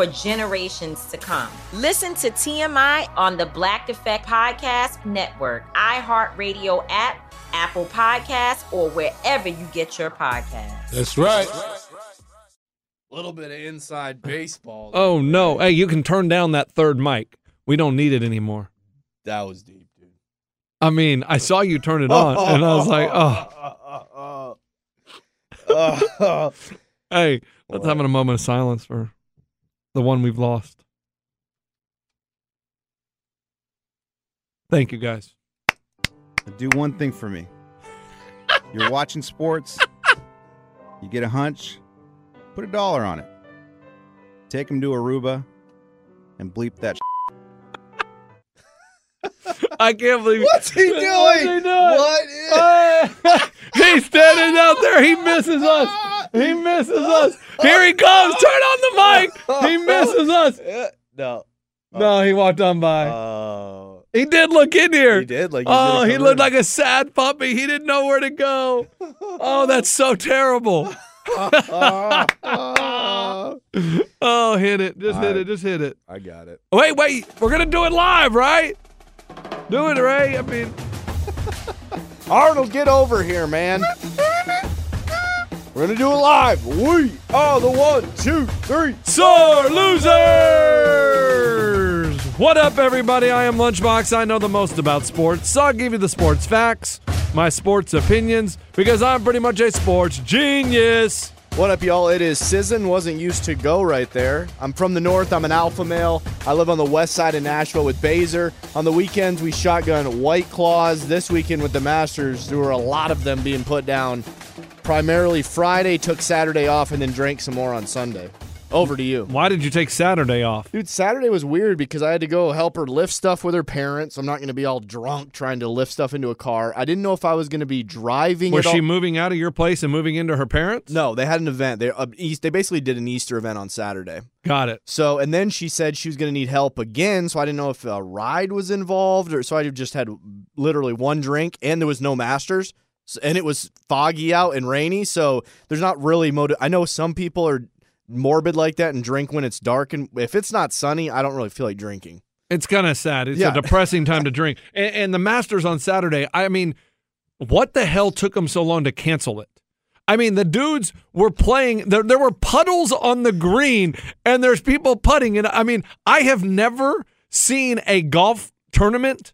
for generations to come. Listen to TMI on the Black Effect Podcast Network, iHeartRadio app, Apple Podcasts, or wherever you get your podcasts. That's right. A little bit of inside baseball. Oh no! Hey, you can turn down that third mic. We don't need it anymore. That was deep, dude. I mean, I saw you turn it on, and I was like, oh. Uh. hey, let's have a moment of silence for the one we've lost. Thank you, guys. Do one thing for me. You're watching sports. You get a hunch. Put a dollar on it. Take them to Aruba and bleep that. I can't believe What's he doing? What's he doing? What is- uh, He's standing out there. He misses us. He misses us. Here he comes. Turn on the mic. He misses us. no. No, oh. he walked on by. Oh. he did look in here. He did, like he oh, he looked in. like a sad puppy. He didn't know where to go. Oh, that's so terrible. oh, hit it. Just hit I- it. Just hit it. I got it. Wait, wait. We're going to do it live, right? Do it, Ray. I mean, Arnold, get over here, man. We're gonna do it live. We are the one, two, three. sore losers. What up, everybody? I am Lunchbox. I know the most about sports, so I'll give you the sports facts, my sports opinions, because I'm pretty much a sports genius. What up, y'all? It is Sizzin. Wasn't used to go right there. I'm from the north. I'm an alpha male. I live on the west side of Nashville with Baser. On the weekends, we shotgun White Claws. This weekend with the Masters, there were a lot of them being put down. Primarily Friday, took Saturday off, and then drank some more on Sunday. Over to you. Why did you take Saturday off? Dude, Saturday was weird because I had to go help her lift stuff with her parents. I'm not going to be all drunk trying to lift stuff into a car. I didn't know if I was going to be driving. Was she all- moving out of your place and moving into her parents? No, they had an event. They uh, East. They basically did an Easter event on Saturday. Got it. So, and then she said she was going to need help again. So I didn't know if a ride was involved, or so I just had literally one drink, and there was no Masters, and it was foggy out and rainy. So there's not really motive. I know some people are morbid like that and drink when it's dark, and if it's not sunny, I don't really feel like drinking. It's kind of sad. It's Yeah. a depressing time to drink. And, and the Masters on Saturday, I mean, what the hell took them so long to cancel it? I mean, the dudes were playing, there, there were puddles on the green, and there's people putting. And I mean, I have never seen a golf tournament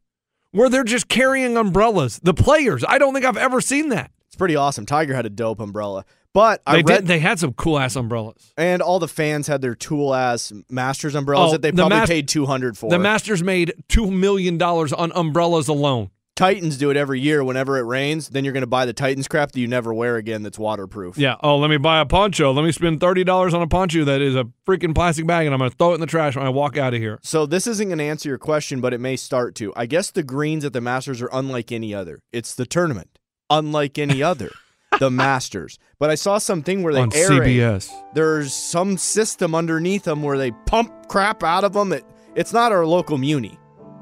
where they're just carrying umbrellas. The players, I don't think I've ever seen that. It's pretty awesome. Tiger had a dope umbrella, but I They read did. They had some cool ass umbrellas. and all the fans had their tool ass Masters umbrellas Oh, that they the probably Mas- paid two hundred for. The Masters made two million dollars on umbrellas alone. Titans do it every year whenever it rains. Then you're going to buy the Titans crap that you never wear again. That's waterproof. Yeah. Oh, let me buy a poncho. Let me spend thirty dollars on a poncho that is a freaking plastic bag, and I'm gonna throw it in the trash when I walk out of here. So this isn't going to answer your question, but it may start to. I guess the greens at the Masters are unlike any other. It's the tournament, unlike any other. The Masters. But I saw something where they on aerate. CBS. There's some system underneath them where they pump crap out of them. It, it's not our local muni.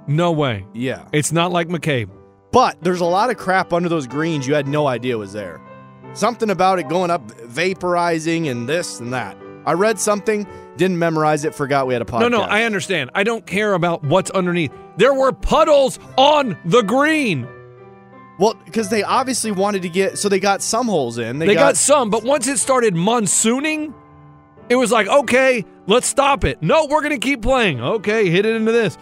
No way. Yeah. It's not like McCabe. But there's a lot of crap under those greens you had no idea was there. Something about it going up, vaporizing, and this and that. I read something, didn't memorize it, forgot we had a podcast. No, no, I understand. I don't care about what's underneath. There were puddles on the green. Well, because they obviously wanted to get, so they got some holes in. They, got, some, but once it started monsooning, it was like, okay, let's stop it. No, we're going to keep playing. Okay, hit it into this.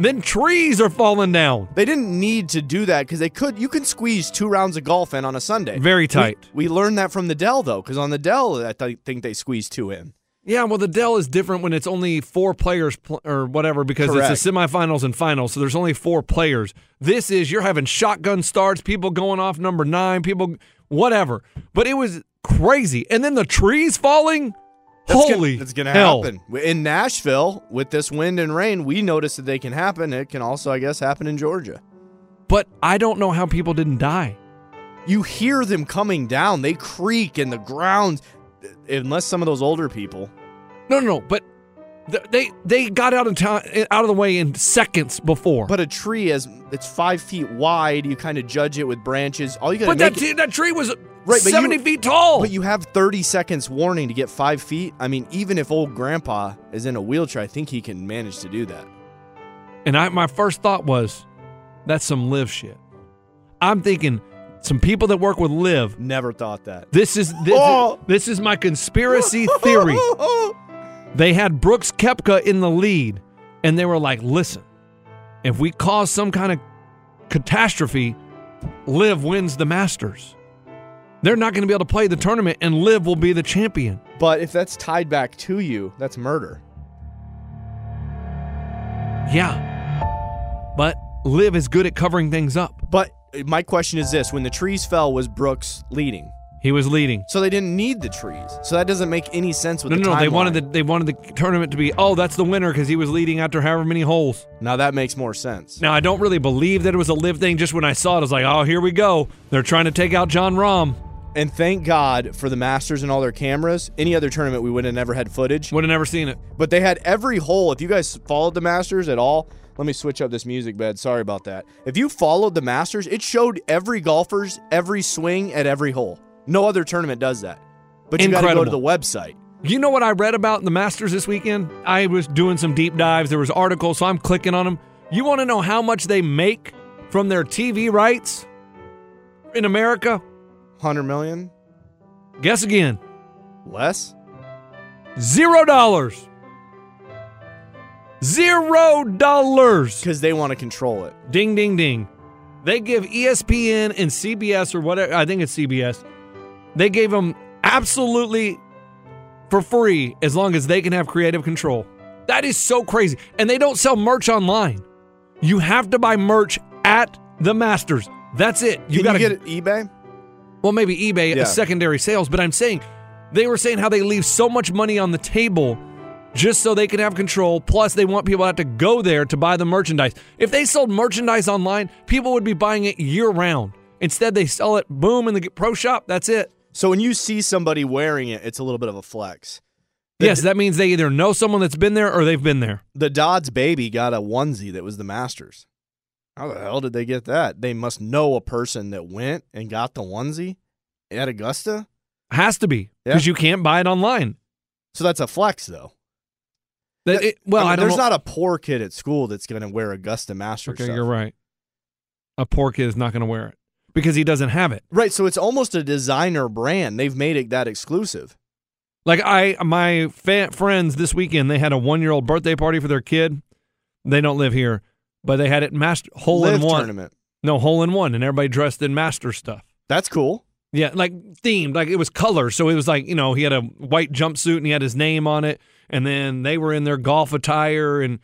Then trees are falling down. They didn't need to do that because they could. You can squeeze two rounds of golf in on a Sunday. Very tight. We, we learned that from the Dell though, because on the Dell, I th- think they squeezed two in. Yeah, well, the Dell is different when it's only four players pl- or whatever because Correct. it's the semifinals and finals, so there's only four players. This is you're having shotgun starts, people going off number nine, people whatever. But it was crazy, and then the trees falling. That's Holy, gonna, that's gonna hell. happen in Nashville with this wind and rain. We noticed that they can happen. It can also, I guess, happen in Georgia. But I don't know how people didn't die. You hear them coming down. They creak in the ground, unless some of those older people. No, no, no. But they they got out of town, eh, out of the way in seconds before. But a tree is it's five feet wide. You kind of judge it with branches. All you got But to that, make it- that tree was Right, but you- 70 feet tall. But you have 30 seconds warning to get five feet. I mean, even if old grandpa is in a wheelchair, I think he can manage to do that. and I, my first thought was, that's some LIV shit. I'm thinking some people that work with LIV. Never thought that. This is this, Oh. this is my conspiracy theory. They had Brooks Koepka in the lead, and they were like, listen, if we cause some kind of catastrophe, LIV wins the Masters. They're not going to be able to play the tournament, and LIV will be the champion. But if that's tied back to you, that's murder. Yeah. But LIV is good at covering things up. But my question is this when the trees fell, was Brooks leading? He was leading. So they didn't need the trees. So that doesn't make any sense with No, the no, no. They wanted the they wanted the tournament to be. Oh, that's the winner because he was leading after however many holes. Now that makes more sense. Now I don't really believe that it was a LIV thing. Just when I saw it, I was like, oh, here we go. They're trying to take out Jon Rahm. And thank God for the Masters and all their cameras. Any other tournament, we would have never had footage. Would have never seen it. But they had every hole. If you guys followed the Masters at all, let me switch up this music bed. Sorry about that. If you followed the Masters, it showed every golfer's every swing at every hole. No other tournament does that. But you got to go to the website. You know what I read about in the Masters this weekend? I was doing some deep dives. There was articles, so I'm clicking on them. You want to know how much they make from their TV rights in America? 100 million? Guess again. Less? Zero dollars. Zero dollars. Because they want to control it. Ding, ding, ding. They give ESPN and CBS or whatever, I think it's CBS, they gave them absolutely for free as long as they can have creative control. That is so crazy. And they don't sell merch online. You have to buy merch at the Masters. That's it. You got to get it eBay? well, maybe eBay Yeah. secondary sales, but I'm saying they were saying how they leave so much money on the table just so they can have control. Plus, they want people to have to go there to buy the merchandise. If they sold merchandise online, people would be buying it year round. Instead, they sell it, boom, in the pro shop. That's it. So when you see somebody wearing it, it's a little bit of a flex. The- yes, that means they either know someone that's been there or they've been there. The Dodds baby got a onesie that was the Masters. How the hell did they get that? They must know a person that went and got the onesie at Augusta. Has to be Yeah. because you can't buy it online. So that's a flex, though. That- it- well, I mean, there's know. not a poor kid at school that's going to wear Augusta Masters. okay, stuff. you're right. A poor kid is not going to wear it because he doesn't have it. Right, so it's almost a designer brand. They've made it that exclusive. Like I, my fa- friends this weekend, they had a one-year-old birthday party for their kid. They don't live here, but they had it master hole Live in one. tournament. No, hole in one, and everybody dressed in master stuff. That's cool. Yeah, like themed, like it was color. So it was like you know he had a white jumpsuit and he had his name on it, and then they were in their golf attire, and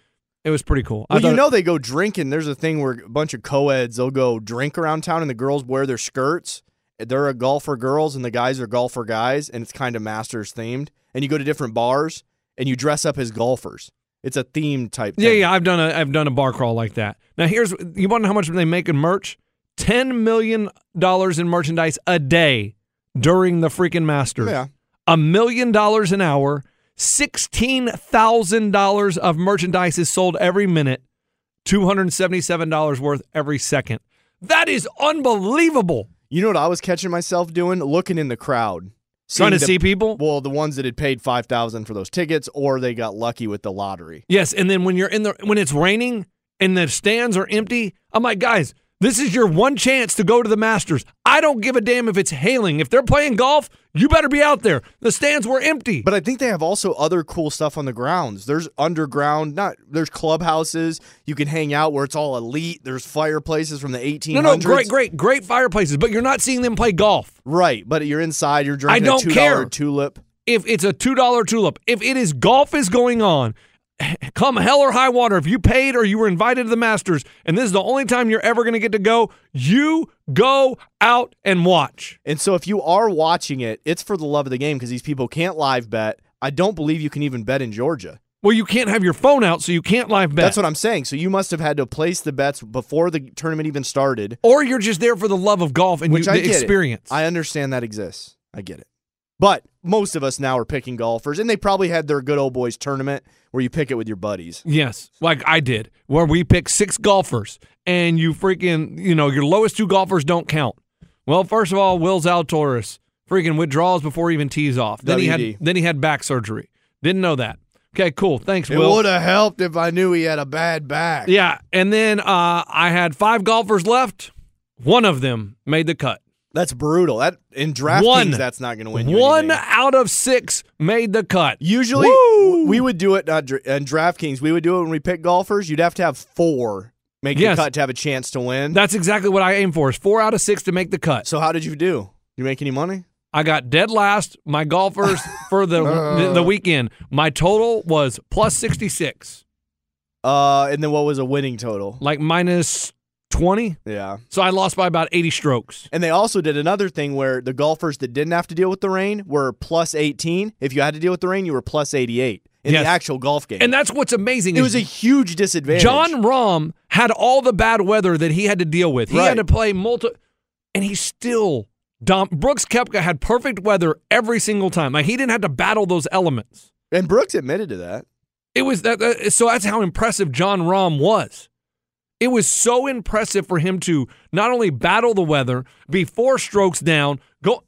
it was pretty cool. Well, you know they go drinking. There's a thing where a bunch of co-eds they'll go drink around town, and the girls wear their skirts. They're a golfer girls, and the guys are golfer guys, and it's kind of Masters themed. And you go to different bars, and you dress up as golfers. It's a themed type. Yeah, thing. yeah, I've done a I've done a bar crawl like that. Now here's you want to know how much they make in merch? Ten million dollars in merchandise a day during the freaking Masters. Yeah. A million dollars an hour. Sixteen thousand dollars of merchandise is sold every minute. Two hundred and seventy-seven dollars worth every second. That is unbelievable. You know what I was catching myself doing? Looking in the crowd. Trying to Seeing see people? Well, the ones that had paid 5000 for those tickets or they got lucky with the lottery. Yes, and then when you're in the when it's raining and the stands are empty, I'm like, guys, this is your one chance to go to the Masters. I don't give a damn if it's hailing. If they're playing golf, you better be out there. The stands were empty. But I think they have also other cool stuff on the grounds. There's underground, not there's clubhouses. You can hang out where it's all elite. There's fireplaces from the 1800s. no, no, great, great, great fireplaces, but you're not seeing them play golf. Right, but you're inside. You're drinking I don't a $2 care. tulip. If it's a two dollar tulip, if it is golf is going on, come hell or high water, if you paid or you were invited to the Masters, and this is the only time you're ever going to get to go, you go out and watch. And so if you are watching it, it's for the love of the game because these people can't live bet. I don't believe you can even bet in Georgia. Well, you can't have your phone out, so you can't live bet. That's what I'm saying. So you must have had to place the bets before the tournament even started. or you're just there for the love of golf and Which you, I the get it. experience. I understand that exists. I get it. But most of us now are picking golfers, and they probably had their good old boys tournament where you pick it with your buddies. yes, like I did, where we picked six golfers, and you freaking, you know, your lowest two golfers don't count. Well, first of all, Will Zalatoris freaking withdraws before he even tees off. Then he had then he had back surgery. Didn't know that. Okay, cool. Thanks, It Will. would have helped if I knew he had a bad back. Yeah, and then uh, I had five golfers left. One of them made the cut. That's brutal. That in DraftKings, One. that's not going to win you One anything. out of six made the cut. Usually, Woo! we would do it uh, dr- in DraftKings. We would do it when we pick golfers. You'd have to have four make Yes. the cut to have a chance to win. That's exactly what I aim for. Is four out of six to make the cut. so how did you do? You make any money? I got dead last. My golfers for the, the the weekend. My total was plus sixty six, Uh, and then what was a winning total? like minus twenty. Yeah. So I lost by about eighty strokes. And they also did another thing where the golfers that didn't have to deal with the rain were plus 18. If you had to deal with the rain, you were plus 88 in Yes. the actual golf game. And that's what's amazing. It was a huge disadvantage. Jon Rahm had all the bad weather that he had to deal with. He Right. had to play multi, and he still. Dom, Brooks Koepka had perfect weather every single time. Like he didn't have to battle those elements. and Brooks admitted to that. It was that, that- so that's how impressive Jon Rahm was. It was so impressive for him to not only battle the weather, be four strokes down, go,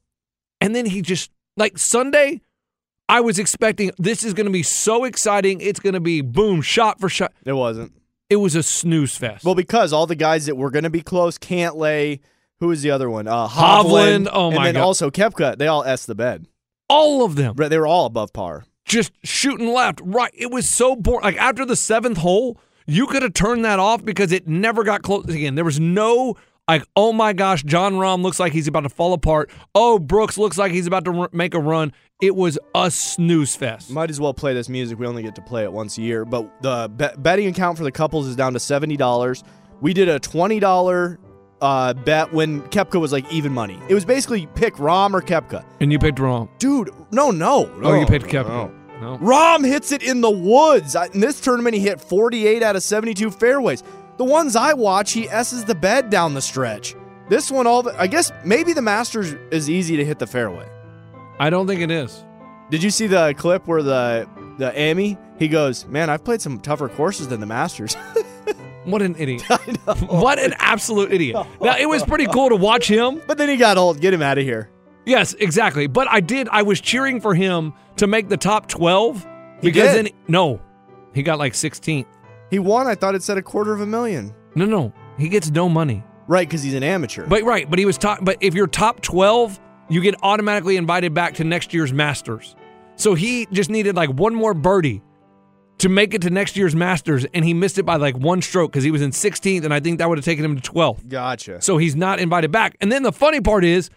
and then he just like Sunday. I was expecting this is going to be so exciting. It's going to be boom, shot for shot. It wasn't. It was a snooze fest. Well, because all the guys that were going to be close can't lay. Who was the other one? Uh, Hovland. Hovland. Oh, and then God. also Koepka. They all s the bed. all of them But They were all above par. just shooting left, right. It was so boring. Like after the seventh hole, you could have turned that off because it never got close again. There was no like, oh my gosh, Jon Rahm looks like he's about to fall apart. Oh, Brooks looks like he's about to r- make a run. It was a snooze fest. Might as well play this music. We only get to play it once a year. But the bet- betting account for the couples is down to seventy dollars. We did a twenty dollar uh, bet when Koepka was like even money. It was basically pick Rahm or Koepka. and you picked Rahm, Dude, no, no. no. Oh, you picked Koepka. no. No. Rahm hits it in the woods. In this tournament, he hit 48 out of 72 fairways. The ones I watch, he S's the bed down the stretch. This one, all the, I guess maybe the Masters is easy to hit the fairway. I don't think it is. Did you see the clip where the the Amy he goes, man, I've played some tougher courses than the Masters. What an idiot. What an absolute idiot. Now, it was pretty cool to watch him. but then he got old. Get him out of here. Yes, exactly. But I did. I was cheering for him to make the top twelve He because then no, he got like 16th. He won. I thought it said a quarter of a million. No, no, he gets no money. Right, because he's an amateur. But right, but he was top. But if you're top 12, you get automatically invited back to next year's Masters. So he just needed like one more birdie to make it to next year's Masters, and he missed it by like one stroke because he was in 16th, and I think that would have taken him to 12th. gotcha. So he's not invited back. And then the funny part is,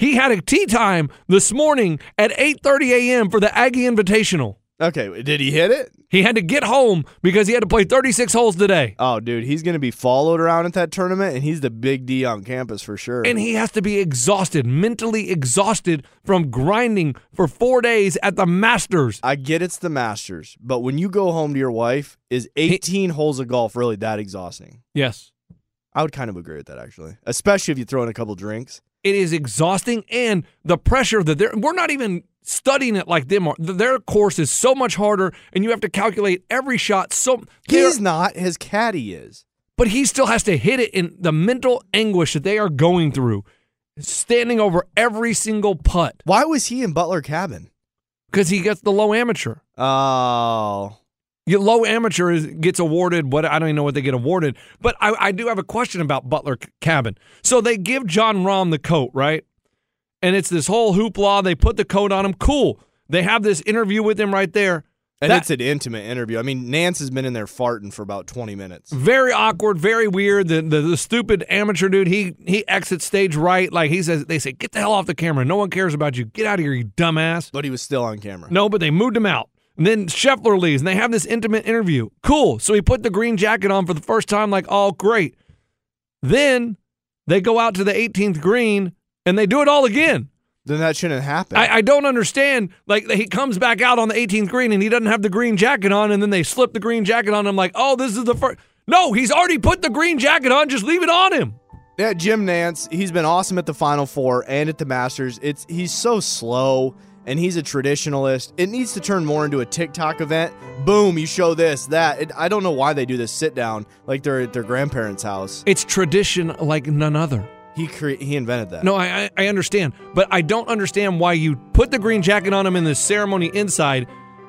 he had a tea time this morning at 8:30 a.m. for the Aggie Invitational. Okay, did he hit it? He had to get home because he had to play 36 holes today. Oh, dude, he's going to be followed around at that tournament, and he's the big D on campus for sure. And he has to be exhausted, mentally exhausted from grinding for four days at the Masters. I get it's the Masters, but when you go home to your wife, is 18 holes of golf really that exhausting? Yes. I would kind of agree with that, actually, especially if you throw in a couple drinks. It is exhausting, and the pressure that they're, we're not even studying it like them are. Their course is so much harder, and you have to calculate every shot. So He's not, his caddy is. but he still has to hit it in the mental anguish that they are going through. standing over every single putt Why was he in Butler Cabin? because he gets the low amateur. Oh. Low amateur is, gets awarded what I don't even know what they get awarded, but I, I do have a question about Butler Cabin. So they give Jon Rahm the coat, right? And it's this whole hoopla. They put the coat on him. Cool. They have this interview with him right there. And That- it's an intimate interview. I mean, Nantz has been in there farting for about 20 minutes. very awkward, very weird. The, the the stupid amateur dude, he he exits stage right, like he says. They say, "Get the hell off the camera. No one cares about you. Get out of here, you dumbass." But he was still on camera. No, but they moved him out. And then Scheffler leaves, and they have this intimate interview. Cool. So he put the green jacket on for the first time, like, oh, great. Then they go out to the 18th green, and they do it all again. Then that shouldn't happen. I, I don't understand. Like he comes back out on the 18th green and he doesn't have the green jacket on, and then they slip the green jacket on him. Like, oh, this is the first. No, he's already put the green jacket on. Just leave it on him. Yeah, Jim Nantz, he's been awesome at the Final Four and at the Masters. It's he's so slow and he's a traditionalist. It needs to turn more into a TikTok event. Boom, you show this, that. It, I don't know why they do this sit down like they're at their grandparents' house. It's tradition like none other. He cre- he invented that. No, I, I I understand, but I don't understand why you put the green jacket on him in the ceremony inside,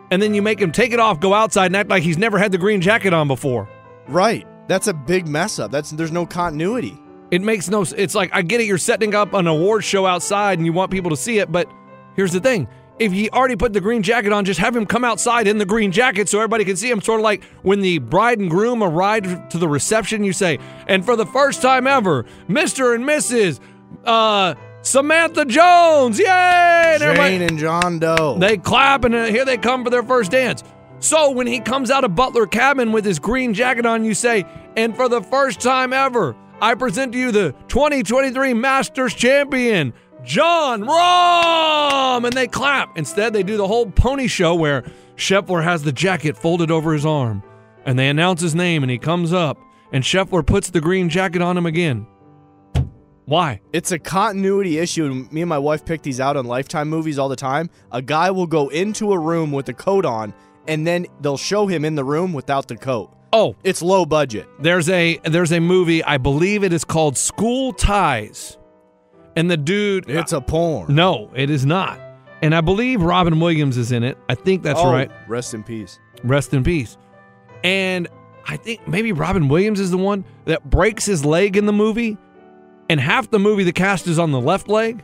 and then you make him take it off, go outside, and act like he's never had the green jacket on before. Right. That's a big mess up. That's there's no continuity. It makes no. It's like I get it. You're setting up an award show outside, and you want people to see it, but here's the thing. If he already put the green jacket on, just have him come outside in the green jacket so everybody can see him. Sort of like when the bride and groom arrive to the reception, you say, and for the first time ever, Mr. and Mrs. Uh, Samantha Jones, yay! And Jane and John Doe. they clap and uh, here they come for their first dance. So when he comes out of Butler Cabin with his green jacket on, you say, and for the first time ever, I present to you the 2023 Masters Champion, Jon Rahm! And they clap. Instead, they do the whole pony show where Scheffler has the jacket folded over his arm, and they announce his name, and he comes up, and Scheffler puts the green jacket on him again. Why? It's a continuity issue. Me and my wife pick these out on Lifetime movies all the time. A guy will go into a room with a coat on, and then they'll show him in the room without the coat. Oh, It's low budget. There's a there's a movie, I believe it is called School Ties. And the dude It's a porn. No, it is not. And I believe Robin Williams is in it. I think that's Oh, right. Rest in peace. Rest in peace. And I think maybe Robin Williams is the one that breaks his leg in the movie. And half the movie the cast is on the left leg.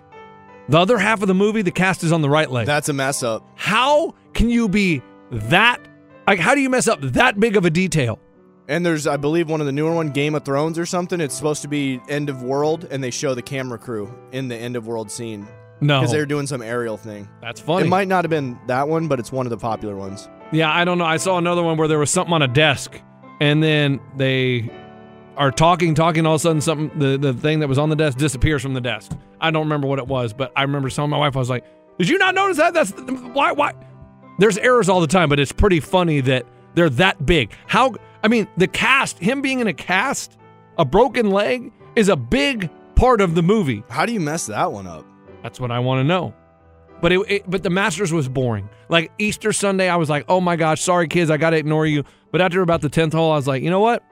The other half of the movie the cast is on the right leg. That's a mess up. how can you be that like how do you mess up that big of a detail? And there's, I believe, one of the newer one, Game of Thrones or something. It's supposed to be end of world, and they show the camera crew in the end of world scene No. because they're doing some aerial thing. That's funny. It might not have been that one, but it's one of the popular ones. Yeah, I don't know. I saw another one where there was something on a desk, and then they are talking, talking. All of a sudden, something the the thing that was on the desk disappears from the desk. I don't remember what it was, but I remember telling my wife, I was like, "Did you not notice that? That's why why." There's errors all the time, but it's pretty funny that they're that big. How? I mean, the cast, him being in a cast, a broken leg is a big part of the movie. How do you mess that one up? That's what I want to know. But it, it, but the Masters was boring. Like Easter Sunday, I was like, oh my gosh, sorry kids, I got to ignore you. But after about the tenth hole, I was like, you know what?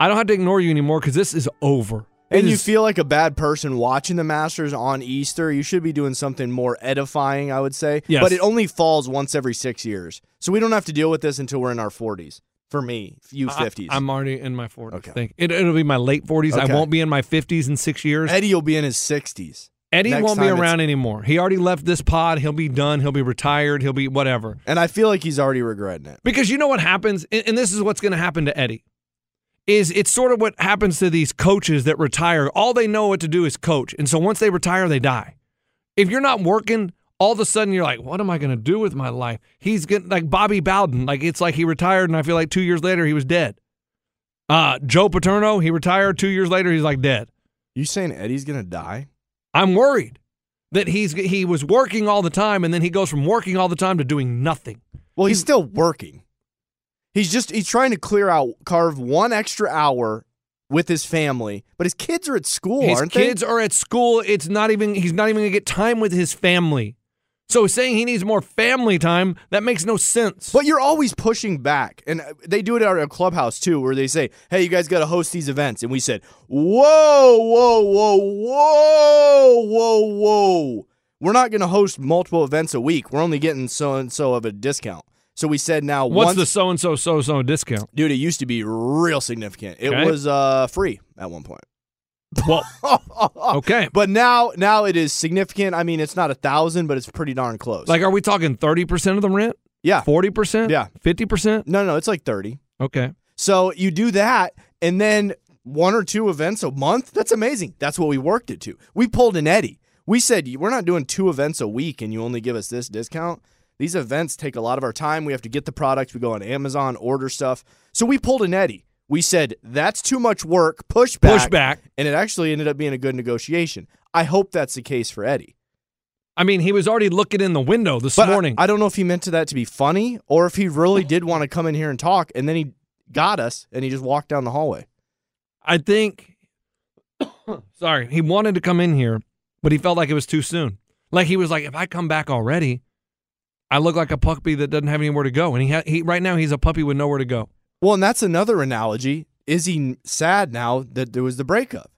I don't have to ignore you anymore because this is over. And It you feel like a bad person watching the Masters on Easter. You should be doing something more edifying, I would say. Yes. But it only falls once every six years. So we don't have to deal with this until we're in our 40s. For me, you 50s. I'm already in my 40s. Okay. I think it, it'll be my late 40s. I won't be in my 50s in six years. Eddie will be in his 60s. Eddie next won't be it's- around anymore. He already left this pod. He'll be done. He'll be retired. He'll be whatever. And I feel like he's already regretting it. Because you know what happens, and and this is what's going to happen to Eddie. Is it's sort of what happens to these coaches that retire. All they know what to do is coach, and so once they retire, they die. If you're not working, all of a sudden you're like, what am I going to do with my life? He's getting like Bobby Bowden. Like it's like he retired, and I feel like two years later he was dead. Uh, Joe Paterno, he retired. Two years later, he's like dead. You saying Eddie's going to die? I'm worried that he's he was working all the time, and then he goes from working all the time to doing nothing. Well, he's still working. He's just he's trying to clear out carve one extra hour with his family, but his kids are at school, His aren't they? His kids are at school. It's not even he's not even gonna get time with his family. So saying he needs more family time, that makes no sense. But you're always pushing back. And they do it at our clubhouse too, where they say, hey, you guys got to host these events. And we said, whoa, whoa, whoa, whoa, whoa, whoa. We're not going to host multiple events a week. We're only getting so and so of a discount. So we said now, What's once, the so and so so so discount? dude? It used to be real significant. It Okay. was uh, free at one point. Well, okay. But now, now it is significant. I mean, it's not a thousand, but it's pretty darn close. Like, are we talking 30% of the rent? yeah, 40%? Yeah. 50%? no, no, it's like thirty. Okay. So you do that, and then one or two events a month. That's amazing. That's what we worked it to. We pulled an Eddie. We said we're not doing two events a week, and you only give us this discount. These events take a lot of our time. We have to get the products. We go on Amazon, order stuff. So we pulled an Eddie. We said that's too much work. Push back. Push back. And it actually ended up being a good negotiation. I hope that's the case for Eddie. I mean, he was already looking in the window this But I- morning. I, don't know if he meant to that to be funny or if he really did want to come in here and talk, and then he got us and he just walked down the hallway. I think, sorry, he wanted to come in here, but he felt like it was too soon. Like he was like, if I come back already, I look like a puppy that doesn't have anywhere to go. And he, ha- he right now he's a puppy with nowhere to go. Well, and that's another analogy. Is he sad now that there was the breakup?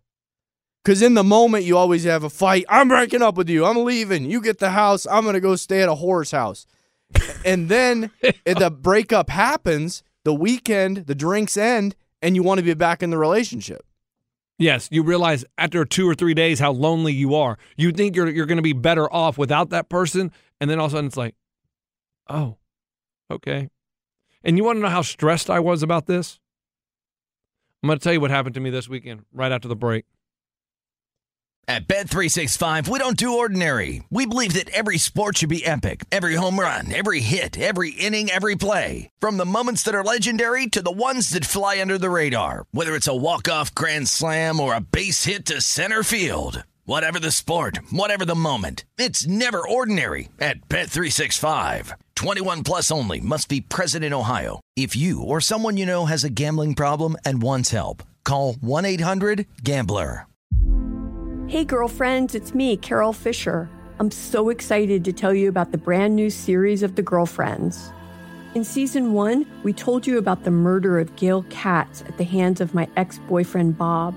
Because in the moment, you always have a fight. I'm breaking up with you. I'm leaving. You get the house. I'm going to go stay at a whore's house. and then if the breakup happens, the weekend, the drinks end, and you want to be back in the relationship. Yes, you realize after two or three days how lonely you are. You think you're you're going to be better off without that person, and then all of a sudden it's like, oh, okay. And you want to know how stressed I was about this? I'm going to tell you what happened to me this weekend right after the break. At Bet365, we don't do ordinary. We believe that every sport should be epic. Every home run, every hit, every inning, every play. From the moments that are legendary to the ones that fly under the radar. Whether it's a walk-off grand slam or a base hit to center field. Whatever the sport, whatever the moment. It's never ordinary at Bet365. 21 plus only must be present in Ohio. If you or someone you know has a gambling problem and wants help, call 1-800-GAMBLER. Hey, girlfriends, it's me, Carol Fisher. I'm so excited to tell you about the brand new series of The Girlfriends. In season one, we told you about the murder of Gail Katz at the hands of my ex boyfriend Bob.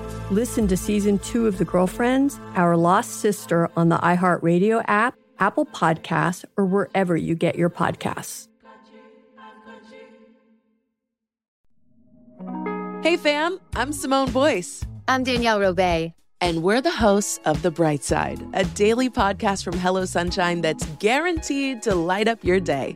Listen to season two of The Girlfriends, Our Lost Sister on the iHeartRadio app, Apple Podcasts, or wherever you get your podcasts. Hey fam, I'm Simone Boyce. I'm Danielle Robay. And we're the hosts of The Bright Side, a daily podcast from Hello Sunshine that's guaranteed to light up your day.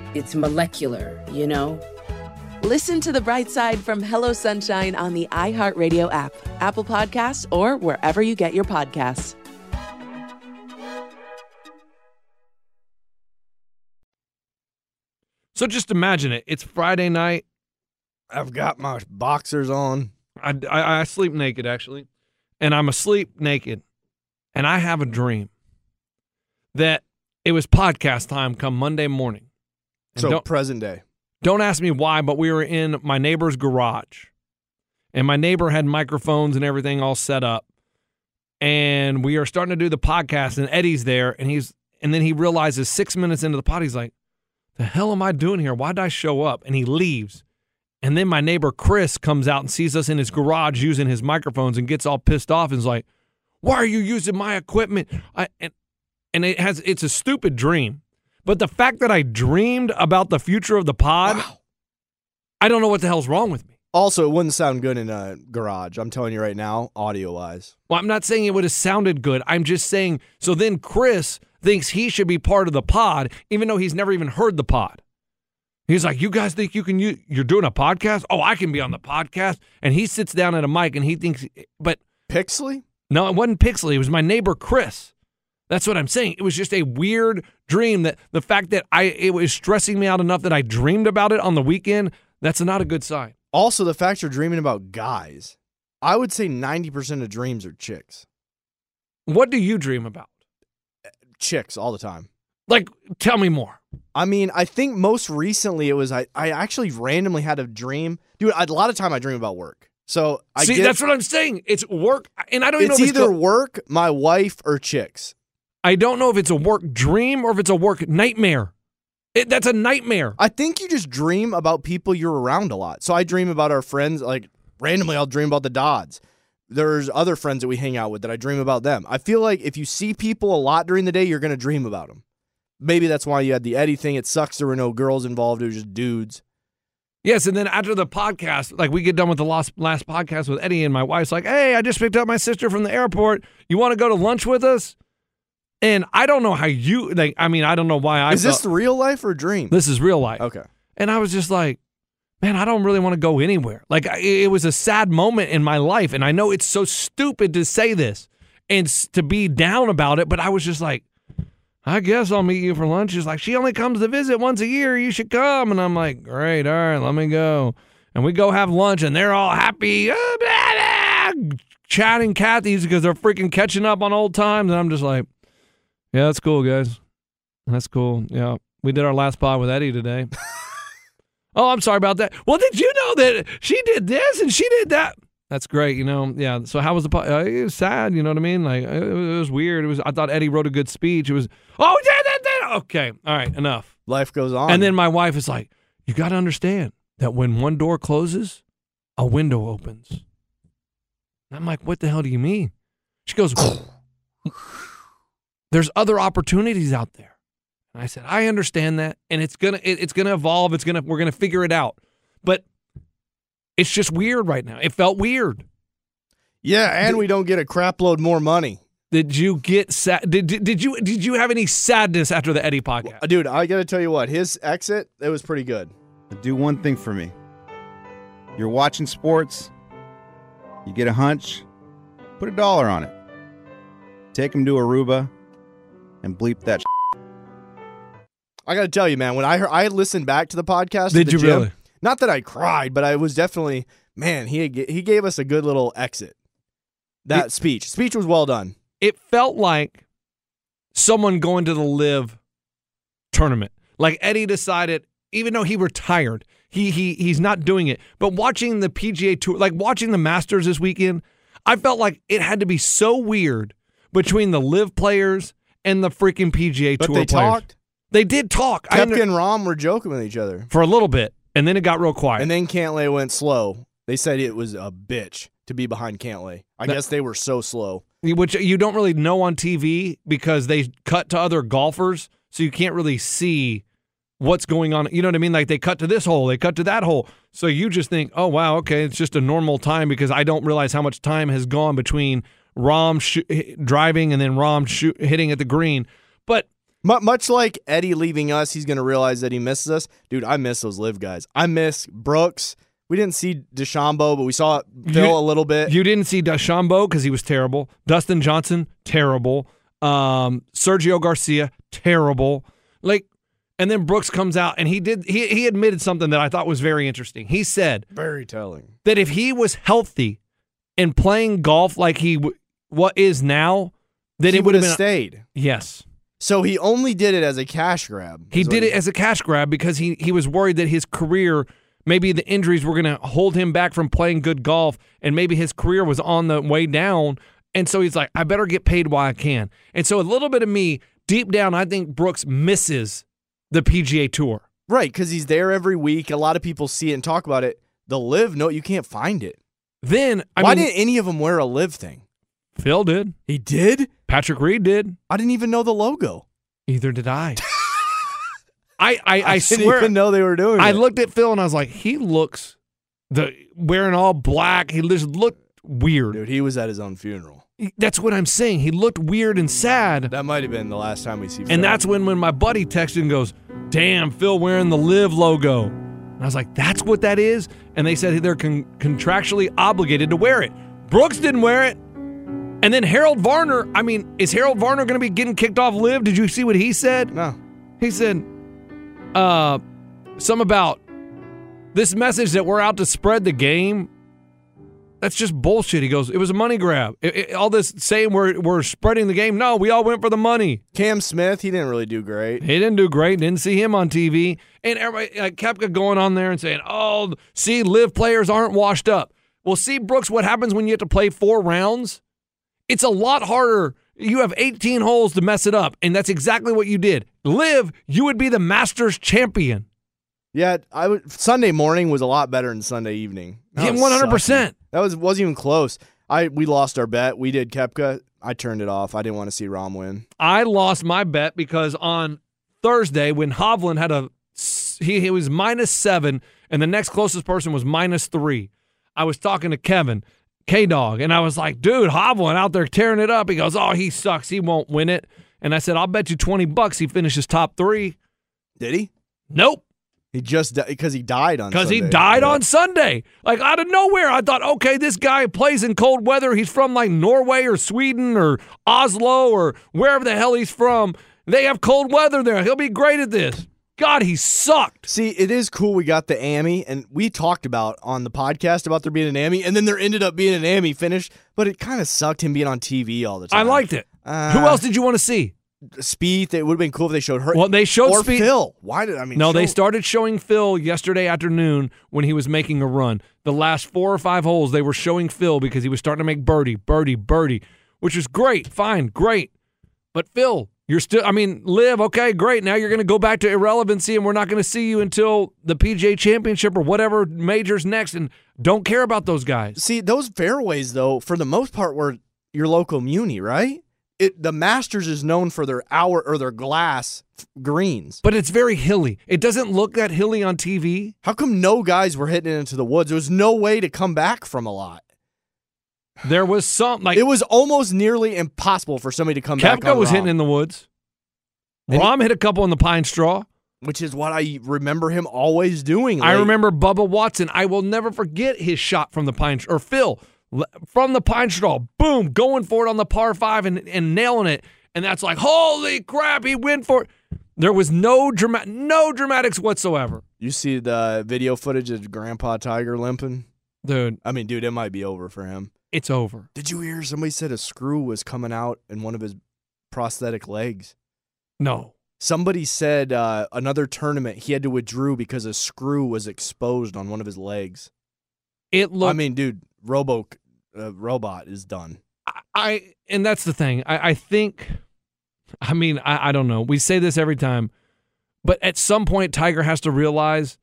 it's molecular, you know? Listen to The Bright Side from Hello Sunshine on the iHeartRadio app, Apple Podcasts, or wherever you get your podcasts. So just imagine it. It's Friday night. I've got my boxers on. I, I, I sleep naked, actually. And I'm asleep naked. And I have a dream that it was podcast time come Monday morning. And So don't- present day. Don't ask me why, but we were in my neighbor's garage. And my neighbor had microphones and everything all set up. And we are starting to do the podcast, and Eddie's there, and he's and then he realizes six minutes into the pod, he's like, The hell am I doing here? Why did I show up? And he leaves. And then my neighbor Chris comes out and sees us in his garage using his microphones and gets all pissed off and is like, Why are you using my equipment? I, and and it has it's a stupid dream. But the fact that I dreamed about the future of the pod, I don't know what the hell's wrong with me. Also, it wouldn't sound good in a garage. I'm telling you right now, audio wise. Well, I'm not saying it would have sounded good. I'm just saying so then Chris thinks he should be part of the pod, even though he's never even heard the pod. He's like, You guys think you can use you're doing a podcast? Oh, I can be on the podcast. And he sits down at a mic and he thinks but Pixley? No, it wasn't Pixley. It was my neighbor Chris. That's what I'm saying. It was just a weird dream that the fact that I it was stressing me out enough that I dreamed about it on the weekend, that's not a good sign. Also, the fact you're dreaming about guys. I would say 90% of dreams are chicks. What do you dream about? Chicks all the time. Like, tell me more. I mean, I think most recently it was I, I actually randomly had a dream. Dude, a lot of time I dream about work. So I See, get, that's what I'm saying. It's work, and I don't even it's know if either it's work, my wife, or chicks. I don't know if it's a work dream or if it's a work nightmare. It, that's a nightmare. I think you just dream about people you're around a lot. So I dream about our friends. Like randomly, I'll dream about the Dodds. There's other friends that we hang out with that I dream about them. I feel like if you see people a lot during the day, you're going to dream about them. Maybe that's why you had the Eddie thing. It sucks there were no girls involved. It was just dudes. Yes, and then after the podcast, like we get done with the last last podcast with Eddie, and my wife's like, "Hey, I just picked up my sister from the airport. You want to go to lunch with us?" And I don't know how you like. I mean, I don't know why I. Is this felt- real life or dream? This is real life. Okay. And I was just like, man, I don't really want to go anywhere. Like, I- it was a sad moment in my life. And I know it's so stupid to say this and to be down about it, but I was just like, I guess I'll meet you for lunch. She's like, she only comes to visit once a year. You should come. And I'm like, great. All right, let me go. And we go have lunch, and they're all happy, "Ah, blah, blah," chatting Kathy's because they're freaking catching up on old times. And I'm just like, yeah, that's cool, guys. That's cool. Yeah. We did our last pod with Eddie today. oh, I'm sorry about that. Well, did you know that she did this and she did that? That's great, you know. Yeah. So how was the pod? Uh, it was sad, you know what I mean? Like it, it was weird. It was. I thought Eddie wrote a good speech. It was. Oh, yeah, that, that. Okay. All right. Enough. Life goes on. And then my wife is like, "You got to understand that when one door closes, a window opens." And I'm like, "What the hell do you mean?" She goes, "There's other opportunities out there." And I said, "I understand that, and it's gonna it, it's gonna evolve. It's gonna we're gonna figure it out." But it's just weird right now. It felt weird. Yeah, and we don't get a crap load more money. Did you get sad? Did, did did you did you have any sadness after the Eddie podcast? Dude, I got to tell you what, his exit, it was pretty good. Do one thing for me. You're watching sports, you get a hunch, put a dollar on it. Take him to Aruba and bleep that. I got to tell you, man, when I heard, I listened back to the podcast. Did the you gym. really? Not that I cried, but I was definitely, man, he he gave us a good little exit. That It- speech. Speech was well done. it felt like someone going to the LIV tournament. Like Eddie decided, even though he retired, he he he's not doing it. But watching the PGA tour, like watching the Masters this weekend, I felt like it had to be so weird between the LIV players and the freaking PGA But tour they players. talked. They did talk. I Koepka under- and Rahm were joking with each other. for a little bit, and then it got real quiet. And then Cantlay went slow. They said it was a bitch to be behind Cantlay. I That- guess they were so slow. which you don't really know on TV because they cut to other golfers, so you can't really see what's going on. You know what I mean? Like they cut to this hole, they cut to that hole. So you just think, oh wow, okay, it's just a normal time because I don't realize how much time has gone between Rahm sh- driving and then Rahm shoot, hitting at the green. But Mu- much like Eddie leaving us, he's going to realize that he misses us. Dude, I miss those LIV guys. I miss Brooks. We didn't see DeChambeau, but we saw Phil You- a little bit. You didn't see DeChambeau because he was terrible. Dustin Johnson, terrible. Um, Sergio Garcia, terrible. Like, and then Brooks comes out and he did. He he admitted something that I thought was very interesting. He said Very telling. that if he was healthy and playing golf like he what is now, then He it would have stayed. Yes, So he only did it as a cash grab. He did it as a cash grab because he he was worried that his career, maybe the injuries were going to hold him back from playing good golf, and maybe his career was on the way down. And so he's like, I better get paid while I can. And so a little bit of me, deep down, I think Brooks misses the PGA Tour. Right, because he's there every week. A lot of people see it and talk about it. The LIV, no, you can't find it. Then I Why mean, didn't any of them wear a LIV thing? Phil did. He did. Patrick Reed did. I didn't even know the logo. Either did I. I I, I, I didn't even know they were doing I it. looked at Phil and I was like, he looks the wearing all black. He just looked weird. Dude, he was at his own funeral. That's what I'm saying. He looked weird and sad. That might have been the last time we see. Phil. And that's when when my buddy texted and goes, "Damn, Phil wearing the LIV logo." And I was like, "That's what that is." And they said they're con- contractually obligated to wear it. Brooks didn't wear it. And then Harold Varner, I mean, is Harold Varner going to be getting kicked off LIV? Did you see what he said? No. He said, uh, some about this message that we're out to spread the game. That's just bullshit. He goes, it was a money grab. It- it- all this saying we're, we're spreading the game. No, we all went for the money. Cam Smith, he didn't really do great. He didn't do great. Didn't see him on TV. And everybody kept going on there and saying, oh, see, LIV players aren't washed up. Well, see, Brooks, what happens when you have to play four rounds? It's a lot harder. You have 18 holes to mess it up. And that's exactly what you did. LIV, you would be the Masters champion. Yeah, I would. Sunday morning was a lot better than Sunday evening. That Yeah, 100%. That was wasn't even close. I we lost our bet. We did Koepka. I turned it off. I didn't want to see Rahm win. I lost my bet because on Thursday, when Hovland had a he, he was minus seven, and the next closest person was minus three. I was talking to Kevin K Dog, and I was like, "Dude, Hovland out there tearing it up." He goes, "Oh, he sucks. He won't win it." And I said, "I'll bet you twenty bucks he finishes top three. Did he? Nope. He just because he died on Because he died Yeah. on Sunday. Like out of nowhere. I thought, okay, this guy plays in cold weather. He's from like Norway or Sweden or Oslo or wherever the hell he's from. They have cold weather there. He'll be great at this. God, he sucked. See, it is cool we got the AMI, and we talked about on the podcast about there being an AMI, and then there ended up being an AMI finish, but it kind of sucked him being on TV all the time. I liked it. Uh, Who else did you want to see? Speed. It would have been cool if they showed her. Well, they showed or Spieth- Phil. Why did I mean? No, they started showing Phil yesterday afternoon when he was making a run. The last four or five holes, they were showing Phil because he was starting to make birdie, birdie, birdie, which is great. Fine, great. But Phil, you're still, I mean, LIV, okay, great. Now you're going to go back to irrelevancy and we're not going to see you until the PGA Championship or whatever majors next and don't care about those guys. See, those fairways though, for the most part, were your local muni, right? It the Masters is known for their hour or their glass greens. But it's very hilly. It doesn't look that hilly on TV. How come no guys were hitting it into the woods? There was no way to come back from a lot. There was some, like, It was almost nearly impossible for somebody to come back. Koepka was Rahm, hitting in the woods. And Rahm hit a couple in the pine straw. which is what I remember him always doing. I remember Bubba Watson. I will never forget his shot from the pine or Phil from the pine straw. Boom, going for it on the par five and, and nailing it. And that's like, holy crap, he went for it. There was no drama- no dramatics whatsoever. You see the video footage of Grandpa Tiger limping? Dude, I mean, dude, it might be over for him. It's over. Did you hear somebody said a screw was coming out in one of his prosthetic legs? No. Somebody said uh, another tournament he had to withdraw because a screw was exposed on one of his legs. It looked I mean, dude, Robo uh, robot is done. I and that's the thing. I, I think I mean, I, I don't know. We say this every time, but at some point Tiger has to realize